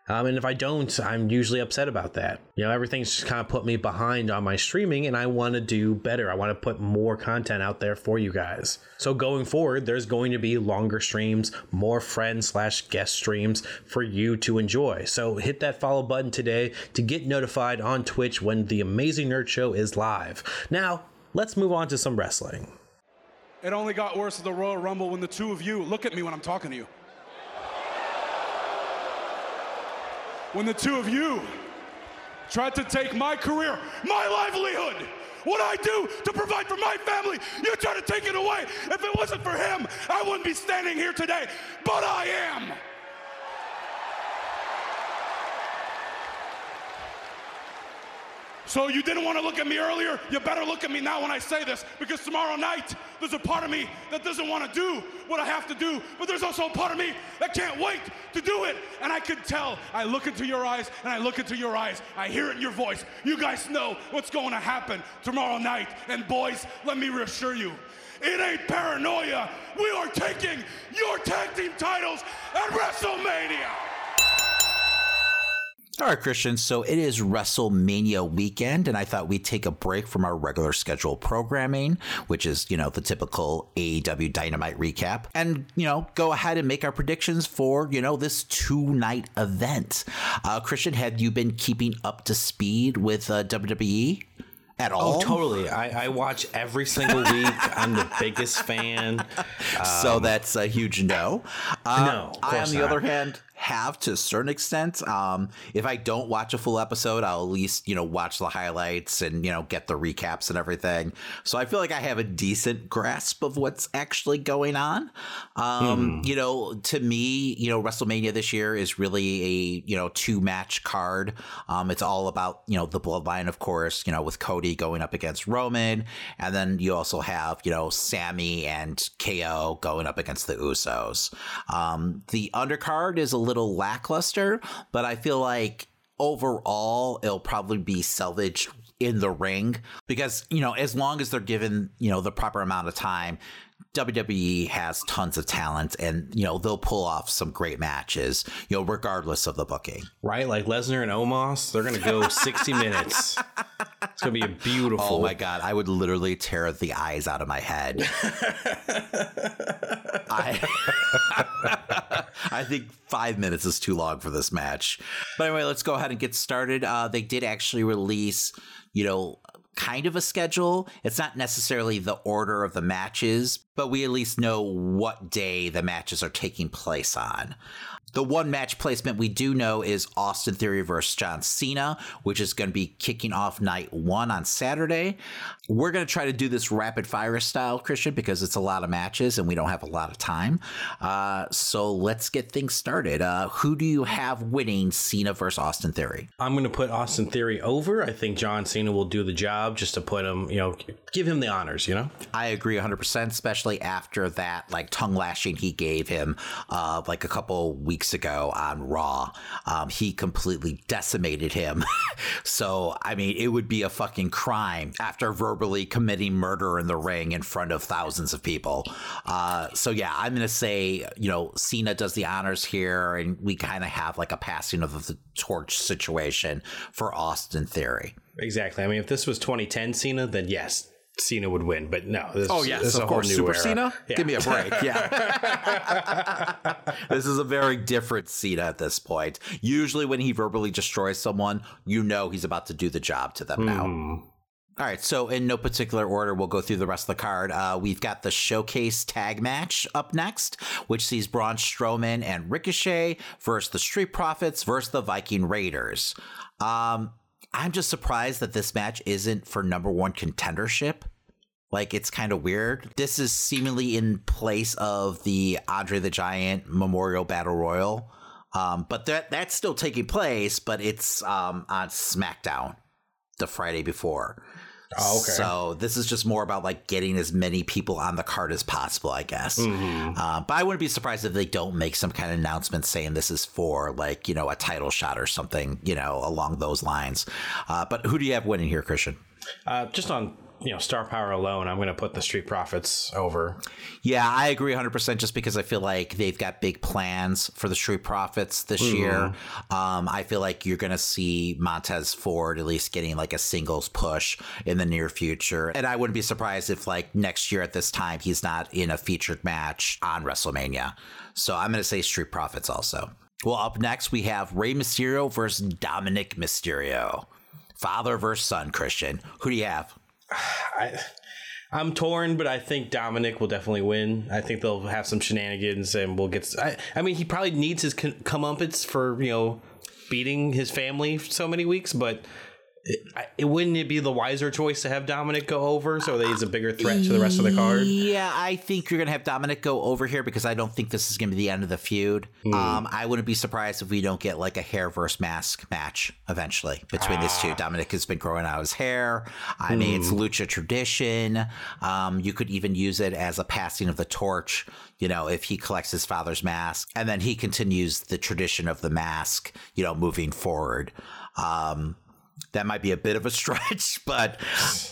Um, and if I don't, I'm usually upset about that. You know, everything's just kind of put me behind on my streaming, and I want to do better. I want to put more content out there for you guys. So going forward, there's going to be longer streams, more friend slash guest streams for you to enjoy. So hit that follow button today to get notified on Twitch when the Amazing Nerd Show is live. Now, let's move on to some wrestling. It only got worse at the Royal Rumble when the two of you look at me when I'm talking to you. when the two of you tried to take my career, my livelihood, what I do to provide for my family, you try to take it away. If it wasn't for him, I wouldn't be standing here today, but I am. So you didn't want to look at me earlier? You better look at me now when I say this because tomorrow night there's a part of me that doesn't want to do what I have to do, but there's also a part of me that can't wait to do it. And I can tell. I look into your eyes and I look into your eyes. I hear it in your voice. You guys know what's going to happen tomorrow night. And boys, let me reassure you, it ain't paranoia. We are taking your tag team titles at WrestleMania. All right, Christian. So it is WrestleMania weekend, and I thought we'd take a break from our regular schedule programming, which is, you know, the typical AEW Dynamite recap, and, you know, go ahead and make our predictions for, you know, this two night event. Uh, Christian, have you been keeping up to speed with uh, WWE? At all? Oh, totally. I, I watch every single week. I'm the biggest fan. Um, so that's a huge no. Uh, no. I, on the not. other hand, have to a certain extent. Um, if I don't watch a full episode, I'll at least you know watch the highlights and you know get the recaps and everything. So I feel like I have a decent grasp of what's actually going on. Um, hmm. You know, to me, you know, WrestleMania this year is really a you know two match card. Um, it's all about you know the bloodline, of course. You know, with Cody going up against Roman, and then you also have you know Sami and KO going up against the Usos. Um, the undercard is a little lackluster, but I feel like overall it'll probably be salvaged in the ring because you know as long as they're given you know the proper amount of time WWE has tons of talent and you know they'll pull off some great matches you know regardless of the booking. Right? Like Lesnar and Omos they're gonna go 60 minutes. It's gonna be a beautiful oh my god I would literally tear the eyes out of my head. I I think five minutes is too long for this match. But anyway let's go ahead and get started. Uh, they did actually release you know, kind of a schedule. It's not necessarily the order of the matches, but we at least know what day the matches are taking place on. The one match placement we do know is Austin Theory versus John Cena, which is going to be kicking off night one on Saturday. We're going to try to do this rapid fire style, Christian, because it's a lot of matches and we don't have a lot of time. Uh, so let's get things started. Uh, who do you have winning Cena versus Austin Theory? I'm going to put Austin Theory over. I think John Cena will do the job just to put him, you know, give him the honors, you know? I agree 100%, especially after that, like, tongue lashing he gave him, uh, like a couple weeks ago on Raw. Um, he completely decimated him. so, I mean, it would be a fucking crime after verbally committing murder in the ring in front of thousands of people. Uh, so, yeah, I'm going to say, you know, Cena does the honors here, and we kind of have like a passing of the torch situation for Austin Theory. Exactly. I mean, if this was 2010 Cena, then yes, Cena would win, but no. This, oh yes, of course, Super era. Cena. Yeah. Give me a break. Yeah, this is a very different Cena at this point. Usually, when he verbally destroys someone, you know he's about to do the job to them mm. now. All right, so in no particular order, we'll go through the rest of the card. Uh, we've got the showcase tag match up next, which sees Braun Strowman and Ricochet versus the Street Profits versus the Viking Raiders. Um, I'm just surprised that this match isn't for number one contendership. Like it's kind of weird. This is seemingly in place of the Andre the Giant Memorial Battle Royal. Um, but that that's still taking place, but it's um, on SmackDown the Friday before. Oh, okay. So this is just more about like getting as many people on the card as possible, I guess. Mm-hmm. Uh, but I wouldn't be surprised if they don't make some kind of announcement saying this is for like you know a title shot or something, you know, along those lines. Uh, but who do you have winning here, Christian? Uh, just on you know star power alone, I'm going to put the Street Profits over. Yeah, I agree 100 percent. Just because I feel like they've got big plans for the Street Profits this mm-hmm. year. Um, I feel like you're going to see Montez Ford at least getting like a singles push in the near future, and I wouldn't be surprised if like next year at this time he's not in a featured match on WrestleMania. So I'm going to say Street Profits also. Well, up next we have Rey Mysterio versus Dominic Mysterio. Father versus son, Christian. Who do you have? I, I'm torn, but I think Dominic will definitely win. I think they'll have some shenanigans, and we'll get. I, I mean, he probably needs his comeuppance for you know beating his family so many weeks, but it, it, wouldn't it be the wiser choice to have Dominic go over so that he's a bigger threat to the rest of the card? Yeah, I think you're gonna have Dominic go over here because I don't think this is gonna be the end of the feud. Mm. Um, I wouldn't be surprised if we don't get like a hair versus mask match eventually between ah. these two. Ah. Dominic has been growing out his hair. I mm. mean, it's hmm. lucha tradition. Um, you could even use it as a passing of the torch. You know, if he collects his father's mask and then he continues the tradition of the mask. You know, moving forward. Um, that might be a bit of a stretch, but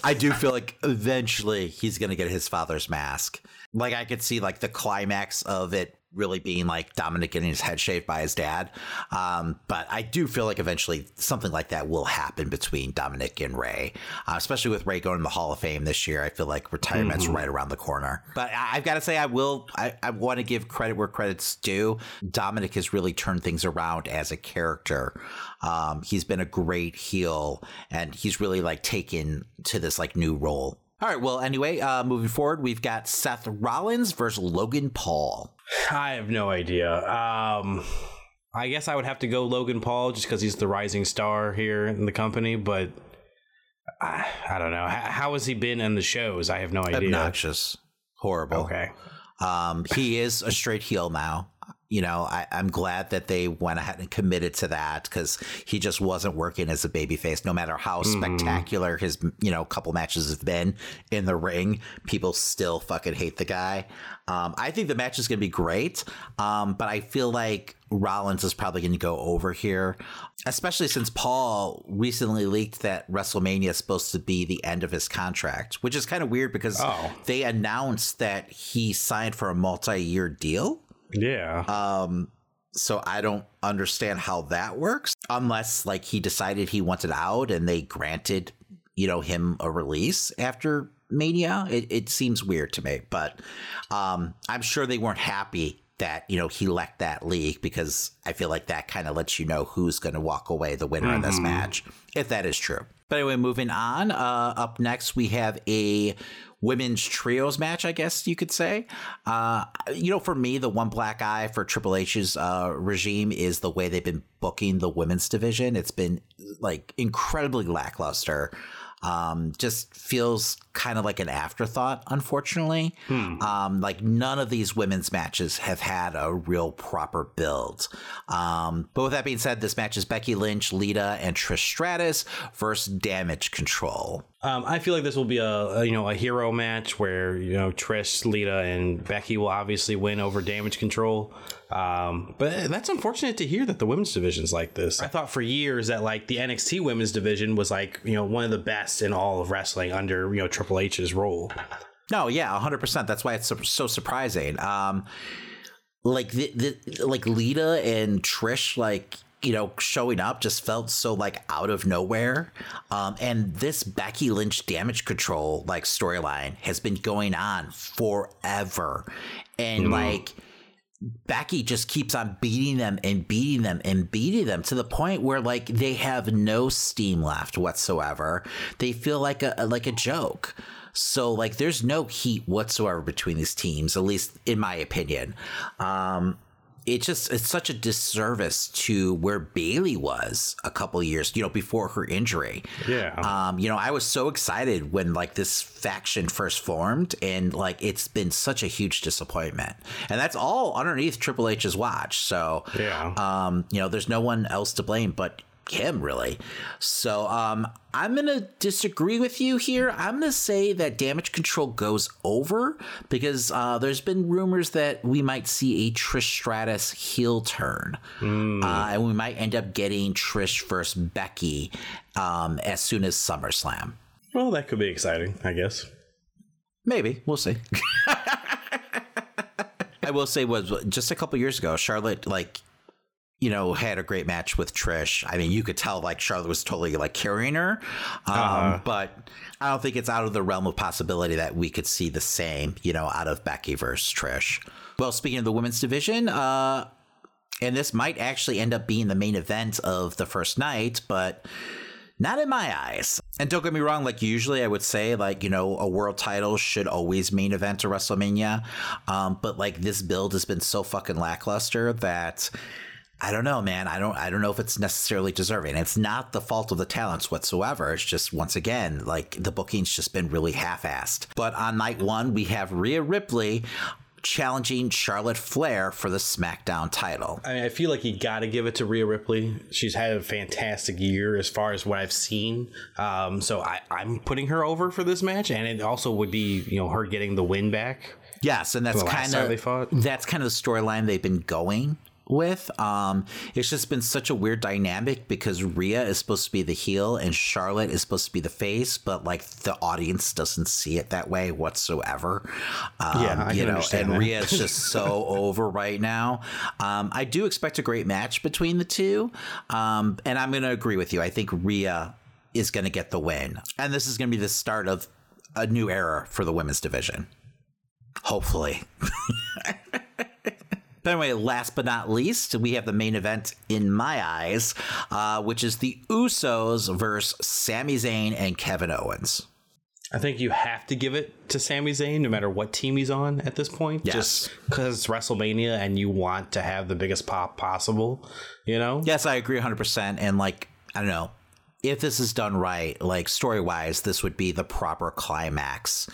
I do feel like eventually he's going to get his father's mask. Like I could see like the climax of it really being like Dominic getting his head shaved by his dad. Um, but I do feel like eventually something like that will happen between Dominic and Rey, uh, especially with Rey going to the Hall of Fame this year. I feel like retirement's mm-hmm. right around the corner. But I, have got to say, I will, I, I want to give credit where credit's due. Dominic has really turned things around as a character. Um, he's been a great heel and he's really like taken to this like new role. All right. Well, anyway, uh, moving forward, we've got Seth Rollins versus Logan Paul. I have no idea. Um, I guess I would have to go Logan Paul just because he's the rising star here in the company, but I, I don't know. How, how has he been in the shows? I have no idea. Obnoxious, horrible. Okay. Um, he is a straight heel now. You know, I, I'm glad that they went ahead and committed to that because he just wasn't working as a babyface. No matter how Mhm. spectacular his, you know, couple matches have been in the ring, people still fucking hate the guy. Um, I think the match is going to be great, um, but I feel like Rollins is probably going to go over here, especially since Paul recently leaked that WrestleMania is supposed to be the end of his contract, which is kind of weird because Oh. they announced that he signed for a multi-year deal. Yeah. Um, so I don't understand how that works unless like he decided he wanted out and they granted, you know, him a release after Mania. It, it seems weird to me, but um, I'm sure they weren't happy that you know he let that leak because I feel like that kind of lets you know who's going to walk away the winner of this match if that is true. But anyway, moving on. Uh, up next, we have a women's trios match, I guess you could say. Uh, you know, for me, the one black eye for Triple H's uh, regime is the way they've been booking the women's division. It's been like incredibly lackluster. Um, just feels kind of like an afterthought, unfortunately. Um, like none of these women's matches have had a real proper build. Um, but with that being said, this match is Becky Lynch, Lita, and Trish Stratus versus Damage Control. Um, I feel like this will be a, a you know a hero match where you know Trish, Lita, and Becky will obviously win over Damage Control. Um, but that's unfortunate to hear that the women's division's like this. I thought for years that like the NXT women's division was like you know one of the best in all of wrestling under you know Triple H's role. No, yeah, hundred percent. That's why it's so, so surprising. Um, like the, the like Lita and Trish, like you know, showing up just felt so like out of nowhere. Um, and this Becky Lynch damage control like storyline has been going on forever, and Mhm. like. Becky just keeps on beating them and beating them and beating them to the point where like they have no steam left whatsoever. They feel like a like a joke. So like there's no heat whatsoever between these teams, at least in my opinion. Um it just it's such a disservice to where Bayley was a couple years, you know, before her injury. Yeah. Um, you know, I was so excited when like this faction first formed, and like it's been such a huge disappointment. And that's all underneath Triple H's watch. So Yeah. um, you know, there's no one else to blame but him really. So um I'm gonna disagree with you here. I'm gonna say that damage control goes over because uh, there's been rumors that we might see a Trish Stratus heel turn, uh, and we might end up getting Trish versus Becky um, as soon as SummerSlam. Well, that could be exciting, I guess. Maybe we'll see. I will say was just a couple years ago, Charlotte like you know had a great match with Trish. I mean, you could tell like Charlotte was totally like carrying her, um, Uh-huh. but I don't think it's out of the realm of possibility that we could see the same, you know, out of Becky versus Trish. Well, speaking of the women's division, uh, and this might actually end up being the main event of the first night, but not in my eyes. And don't get me wrong, like usually I would say, like, you know, a world title should always main event a WrestleMania. Um, but like this build has been so fucking lackluster that I don't know, man. I don't I don't know if it's necessarily deserving. It's not the fault of the talents whatsoever. It's just once again, like the booking's just been really half-assed. But on night one, we have Rhea Ripley challenging Charlotte Flair for the SmackDown title. I mean, I feel like you got to give it to Rhea Ripley. She's had a fantastic year as far as what I've seen. Um, so I, I'm putting her over for this match, and it also would be you know her getting the win back. Yes, and that's kind of that's kind of the storyline they've been going with. Um, it's just been such a weird dynamic because Rhea is supposed to be the heel and Charlotte is supposed to be the face, but like the audience doesn't see it that way whatsoever. Um, Yeah, I you know, and that. Rhea is just so over right now. Um, I do expect a great match between the two, um, and I'm going to agree with you. I think Rhea is going to get the win, and this is going to be the start of a new era for the women's division. Hopefully. But anyway, last but not least, we have the main event in my eyes, uh, which is the Usos versus Sami Zayn and Kevin Owens. I think you have to give it to Sami Zayn no matter what team he's on at this point. Yes. Just because it's WrestleMania and you want to have the biggest pop possible, you know? Yes, I agree 100%. And like, I don't know, if this is done right, like story wise, this would be the proper climax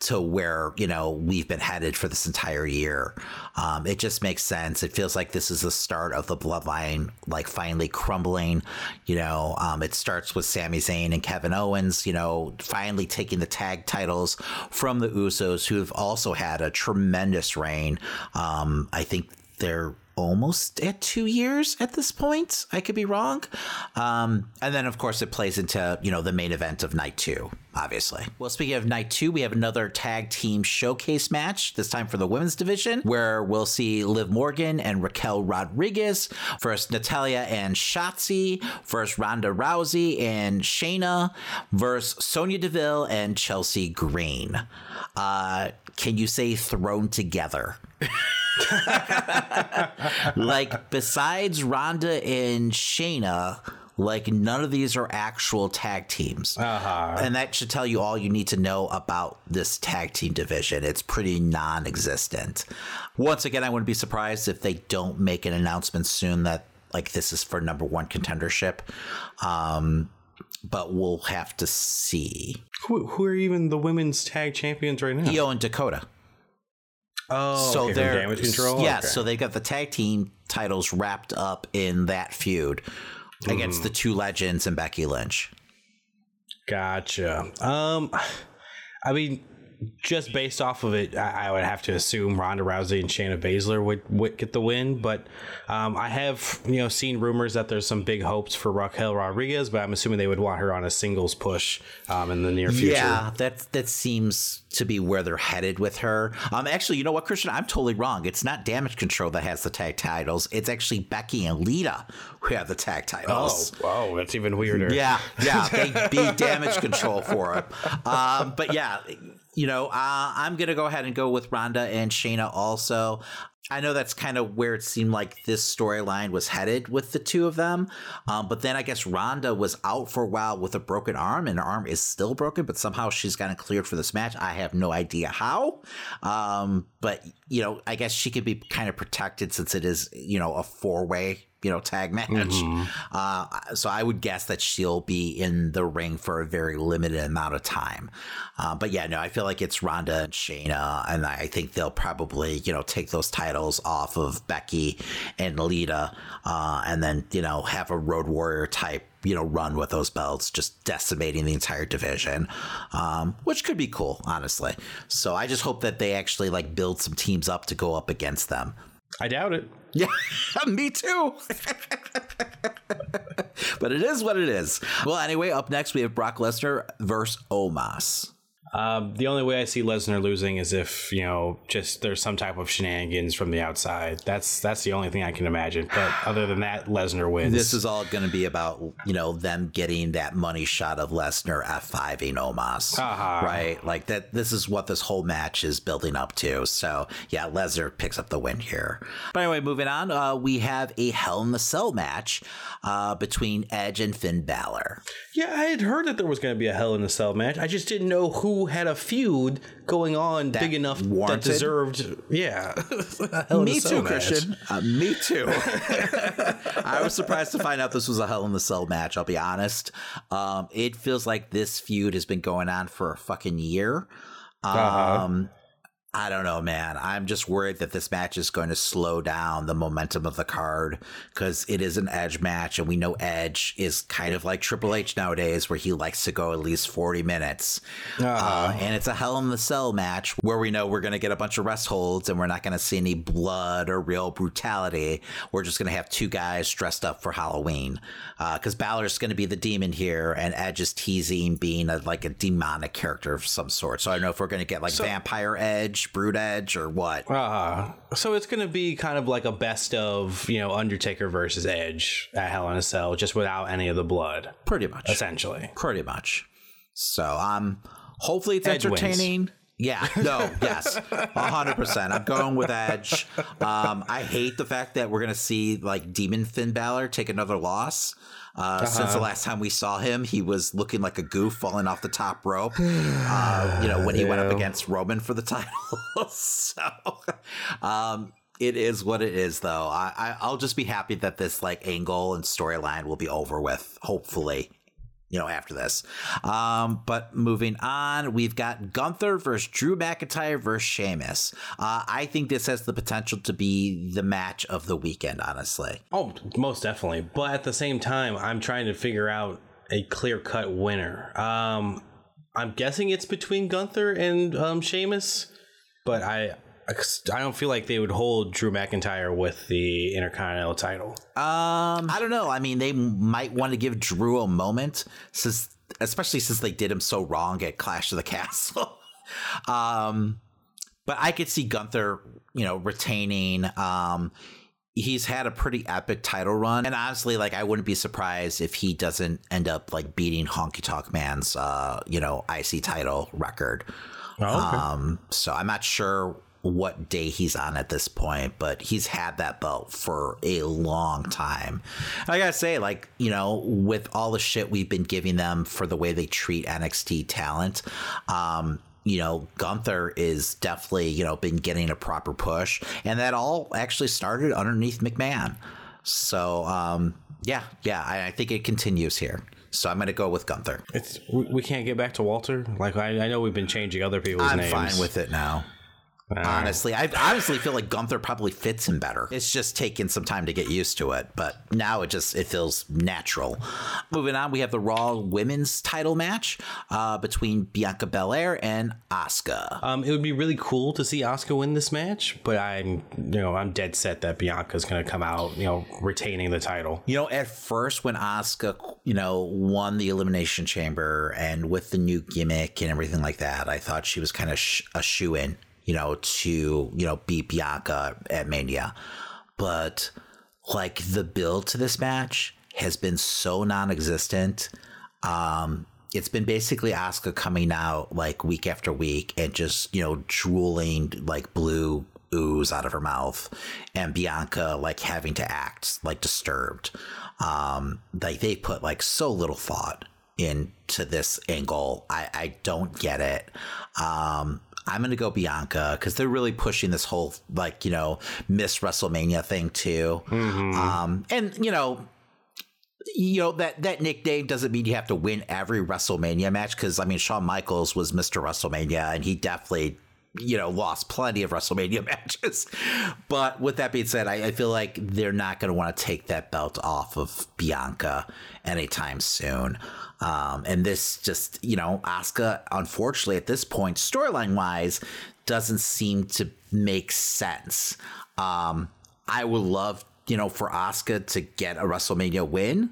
to where you know we've been headed for this entire year. Um, it just makes sense. It feels like this is the start of the bloodline, like finally crumbling. You know, um, it starts with Sami Zayn and Kevin Owens. You know, finally taking the tag titles from the Usos, who have also had a tremendous reign. Um, I think they're almost at two years at this point. I could be wrong. Um, and then, of course, it plays into you know the main event of night two, obviously. Well, speaking of night two, we have another tag team showcase match. This time for the women's division, where we'll see Liv Morgan and Raquel Rodriguez versus Natalya and Shotzi versus Ronda Rousey and Shayna versus Sonya Deville and Chelsea Green. Uh, can you say thrown together? like besides Ronda and Shayna, like none of these are actual tag teams. Uh-huh. And that should tell you all you need to know about this tag team division. It's pretty non existent. Once again, I wouldn't be surprised if they don't make an announcement soon that like this is for number one contendership. Um, but we'll have to see. Who, who are even the women's tag champions right now? Io and Dakota. Oh, so okay, they're damage control. Yeah, Okay. so they got the tag team titles wrapped up in that feud against Mm. the two legends and Becky Lynch. Gotcha. Um, I mean, just based off of it, I, I would have to assume Ronda Rousey and Shayna Baszler would, would get the win. But um, I have you know seen rumors that there's some big hopes for Raquel Rodriguez, but I'm assuming they would want her on a singles push um, in the near future. Yeah, that that seems to be where they're headed with her. Um, actually, you know what, Christian? I'm totally wrong. It's not Damage Control that has the tag titles. It's actually Becky and Lita who have the tag titles. oh, wow, that's even weirder. Yeah, yeah, they be damage control for it. Um, but yeah, you know, uh, I'm gonna go ahead and go with Ronda and Shayna also. I know that's kind of where it seemed like this storyline was headed with the two of them. Um, but then I guess Ronda was out for a while with a broken arm, and her arm is still broken, but somehow she's gotten cleared for this match. I have no idea how. Um, but, you know, I guess she could be kind of protected since it is, you know, a four way you know, tag match. Mhm. Uh, so I would guess that she'll be in the ring for a very limited amount of time. Uh, but yeah, no, I feel like it's Ronda and Shayna, and I think they'll probably, you know, take those titles off of Becky and Lita, uh, and then, you know, have a Road Warrior type you know, run with those belts, just decimating the entire division, um, which could be cool, honestly. So I just hope that they actually like build some teams up to go up against them. I doubt it. Yeah, me too. but it is what it is. Well, anyway, up next we have Brock Lesnar versus Omos. Um, the only way I see Lesnar losing is if you know just there's some type of shenanigans from the outside. That's that's the only thing I can imagine. But other than that, Lesnar wins. This is all going to be about you know them getting that money shot of Lesnar F5ing Omos, Uh-huh. right? Like that. This is what this whole match is building up to. So yeah, Lesnar picks up the win here. But anyway, moving on, uh, we have a Hell in the Cell match uh, between Edge and Finn Balor. Yeah, I had heard that there was going to be a Hell in a Cell match. I just didn't know who had a feud going on big enough warranted? that deserved. Yeah, Hell Me too, match. Christian. Uh, me too. I was surprised to find out this was a Hell in the Cell match. I'll be honest. Um, it feels like this feud has been going on for a fucking year. Um, Uh-huh. I don't know, man. I'm just worried that this match is going to slow down the momentum of the card because it is an Edge match, and we know Edge is kind of like Triple H nowadays, where he likes to go at least 40 minutes. Uh, and it's a Hell in the Cell match where we know we're going to get a bunch of rest holds and we're not going to see any blood or real brutality. We're just going to have two guys dressed up for Halloween because Balor's going to be the demon here, and Edge is teasing being a, like a demonic character of some sort. So I don't know if we're going to get like So- Vampire Edge, Brood Edge, or what. Uh, so it's going to be kind of like a best of, you know, Undertaker versus Edge at Hell in a Cell, just without any of the blood, Pretty much. essentially. Pretty much. So um, hopefully it's Edge wins. entertaining. Yeah, no, yes, hundred percent. I'm going with Edge. Um, I hate the fact that we're gonna see like Demon Finn Balor take another loss. Uh, uh-huh. Since the last time we saw him, he was looking like a goof falling off the top rope. Uh, you know, when he yeah. went up against Roman for the title. so, um, it is what it is, though. I, I will just be happy that this like angle and storyline will be over with. Hopefully, you know, after this. Um, but moving on, we've got Gunther versus Drew McIntyre versus Sheamus. Uh, I think this has the potential to be the match of the weekend, honestly. Oh, most definitely. But at the same time, I'm trying to figure out a clear cut winner. Um, I'm guessing it's between Gunther and um, Sheamus, but I I don't feel like they would hold Drew McIntyre with the Intercontinental title. Um, I don't know. I mean, they might want to give Drew a moment, since especially since they did him so wrong at Clash of the Castle. um, but I could see Gunther, you know, retaining. Um, he's had a pretty epic title run, and honestly, like I wouldn't be surprised if he doesn't end up like beating Honky Tonk Man's, uh, you know, IC title record. Oh, okay. Um, so I'm not sure what day he's on at this point, but he's had that belt for a long time. I gotta say, like, you know, with all the shit we've been giving them for the way they treat NXT talent, um, you know, Gunther is definitely, you know, been getting a proper push. And that all actually started underneath McMahon. So, um, yeah, yeah, I, I think it continues here. So I'm going to go with Gunther. It's we can't get back to Walter. Like I, I know we've been changing other people's I'm names. I'm fine with it now. Honestly, I honestly feel like Gunther probably fits him better. It's just taking some time to get used to it, but now it just it feels natural. Moving on, we have the Raw Women's Title match uh, between Bianca Belair and Asuka. Um, it would be really cool to see Asuka win this match, but I'm you know I'm dead set that Bianca's going to come out you know retaining the title. You know, at first when Asuka you know won the Elimination Chamber and with the new gimmick and everything like that, I thought she was kind of sh- a shoe in you know, to, you know, beat Bianca at Mania. But like the build to this match has been so non existent. Um, it's been basically Asuka coming out like week after week and just, you know, drooling like blue ooze out of her mouth and Bianca like having to act like disturbed. Um, like they put like so little thought into this angle. I, I don't get it. Um, I'm going to go Bianca because they're really pushing this whole like you know Miss WrestleMania thing too. Mm-hmm. Um, and you know, you know that that nickname doesn't mean you have to win every WrestleMania match because I mean Shawn Michaels was Mr. WrestleMania and he definitely you know lost plenty of WrestleMania matches. But with that being said, I, I feel like they're not going to want to take that belt off of Bianca anytime soon. Um, and this just, you know, Asuka, unfortunately, at this point, storyline wise, doesn't seem to make sense. Um, I would love, you know, for Asuka to get a WrestleMania win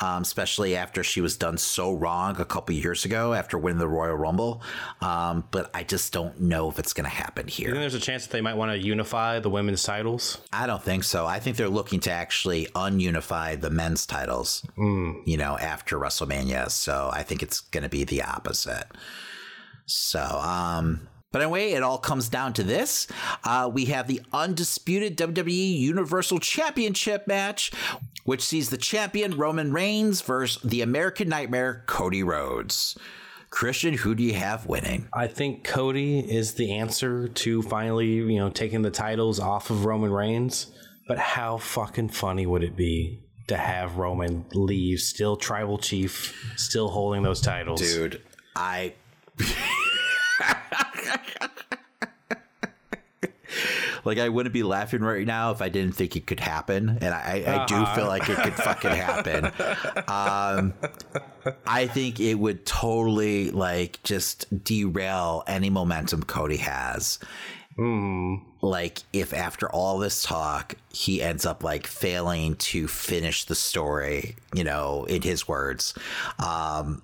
um, especially after she was done so wrong a couple years ago after winning the Royal Rumble. Um, but I just don't know if it's going to happen here. You think there's a chance that they might want to unify the women's titles? I don't think so. I think they're looking to actually ununify the men's titles, mm. you know, after WrestleMania. So I think it's going to be the opposite. So, um, but anyway, it all comes down to this. Uh, we have the undisputed WWE Universal Championship match, which sees the champion Roman Reigns versus the American Nightmare Cody Rhodes. Christian, who do you have winning? I think Cody is the answer to finally, you know, taking the titles off of Roman Reigns. But how fucking funny would it be to have Roman leave, still tribal chief, still holding those titles? Dude, I. like I wouldn't be laughing right now if I didn't think it could happen, and I, I uh-huh. do feel like it could fucking happen. Um, I think it would totally like just derail any momentum Cody has. Mm. Like if after all this talk he ends up like failing to finish the story, you know, in his words, um,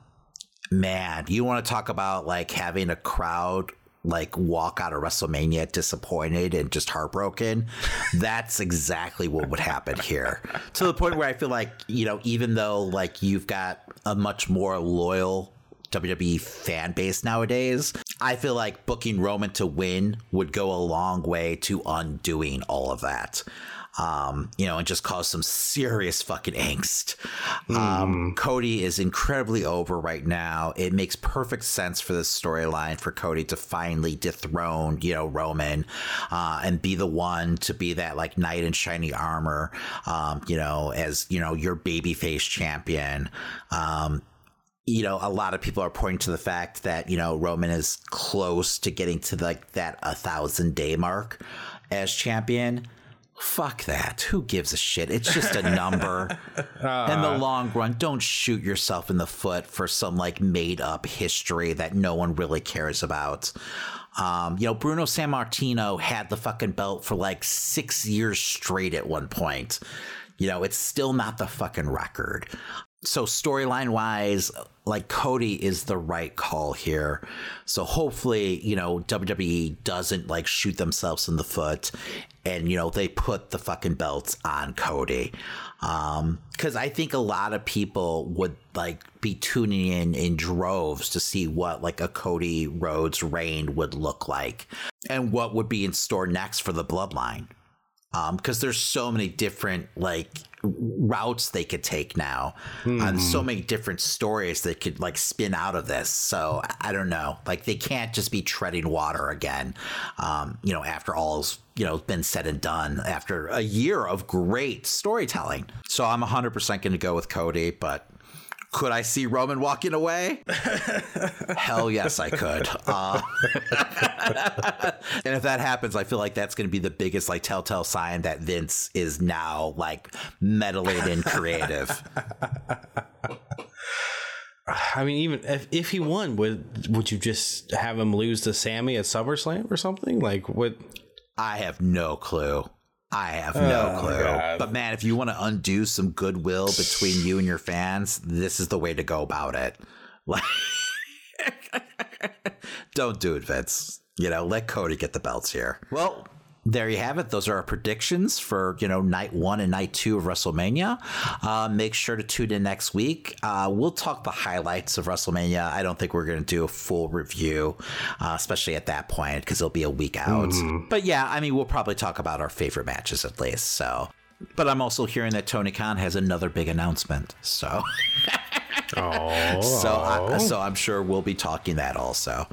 man, you want to talk about like having a crowd like walk out of WrestleMania disappointed and just heartbroken. That's exactly what would happen here. To the point where I feel like, you know, even though like you've got a much more loyal WWE fan base nowadays, I feel like booking Roman to win would go a long way to undoing all of that. Um, you know, and just cause some serious fucking angst. Um, Cody is incredibly over right now. It makes perfect sense for this storyline for Cody to finally dethrone, you know, Roman, uh, and be the one to be that like knight in shiny armor, um, you know, as you know your babyface champion. Um, you know, a lot of people are pointing to the fact that you know Roman is close to getting to like that a thousand day mark as champion. Fuck that. Who gives a shit? It's just a number. In the long run, don't shoot yourself in the foot for some like made up history that no one really cares about. Um, you know, Bruno Sammartino had the fucking belt for like six years straight at one point. You know, it's still not the fucking record. So storyline wise, like Cody is the right call here. So hopefully, you know, WWE doesn't like shoot themselves in the foot and you know, they put the fucking belts on Cody. Um, cuz I think a lot of people would like be tuning in in droves to see what like a Cody Rhodes reign would look like and what would be in store next for the bloodline. Um, because there's so many different like routes they could take now and so many different stories that could like spin out of this. So i don't know. Like they can't just be treading water again um you know after all's you know been said and done after a year of great storytelling. So i'm 100% going to go with cody but could I see Roman walking away? Hell yes, I could. Uh, and if that happens, I feel like that's going to be the biggest like telltale sign that Vince is now like meddling in creative. I mean, even if, if he won, would would you just have him lose to Sami at SummerSlam or something? Like what? I have no clue. I have no Oh, clue. God. But man, if you want to undo some goodwill between you and your fans, this is the way to go about it. Like, don't do it, Vince. You know, let Cody get the belts here. Well, there you have it. Those are our predictions for you know night one and night two of WrestleMania. Uh, make sure to tune in next week. Uh, we'll talk the highlights of WrestleMania. I don't think we're going to do a full review, uh, especially at that point because it'll be a week out. But yeah, I mean, we'll probably talk about our favorite matches at least. So. But I'm also hearing that Tony Khan has another big announcement. So, Oh, so, I, so I'm sure we'll be talking that also.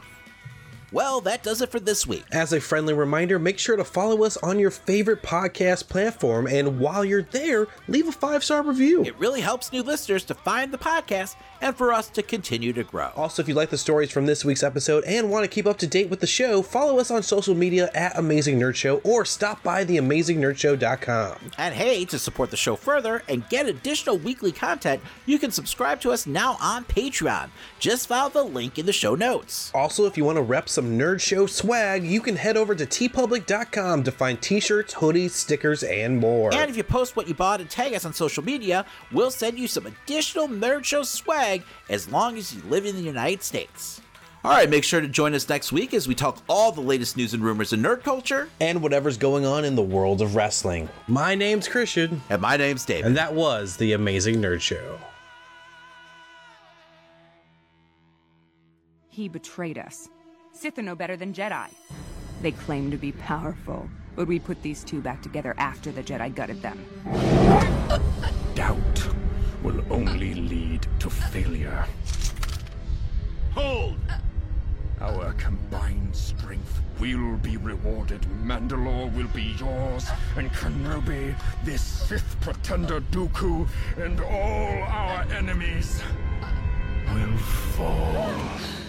Well, that does it for this week. As a friendly reminder, make sure to follow us on your favorite podcast platform, and while you're there, leave a five star review. It really helps new listeners to find the podcast and for us to continue to grow. Also, if you like the stories from this week's episode and want to keep up to date with the show, follow us on social media at Amazing Nerd Show or stop by theamazingnerdshow.com. And hey, to support the show further and get additional weekly content, you can subscribe to us now on Patreon. Just follow the link in the show notes. Also, if you want to rep some Nerd Show swag, you can head over to teepublic.com to find t shirts, hoodies, stickers, and more. And if you post what you bought and tag us on social media, we'll send you some additional Nerd Show swag as long as you live in the United States. All right, make sure to join us next week as we talk all the latest news and rumors in nerd culture. and whatever's going on in the world of wrestling. My name's Christian, And my name's David. and that was The Amazing Nerd Show. He betrayed us. Sith are no better than Jedi. They claim to be powerful, but we put these two back together after the Jedi gutted them. Doubt will only lead to failure. Hold! Our combined strength will be rewarded. Mandalore will be yours, and Kenobi, this Sith pretender Dooku, and all our enemies will fall.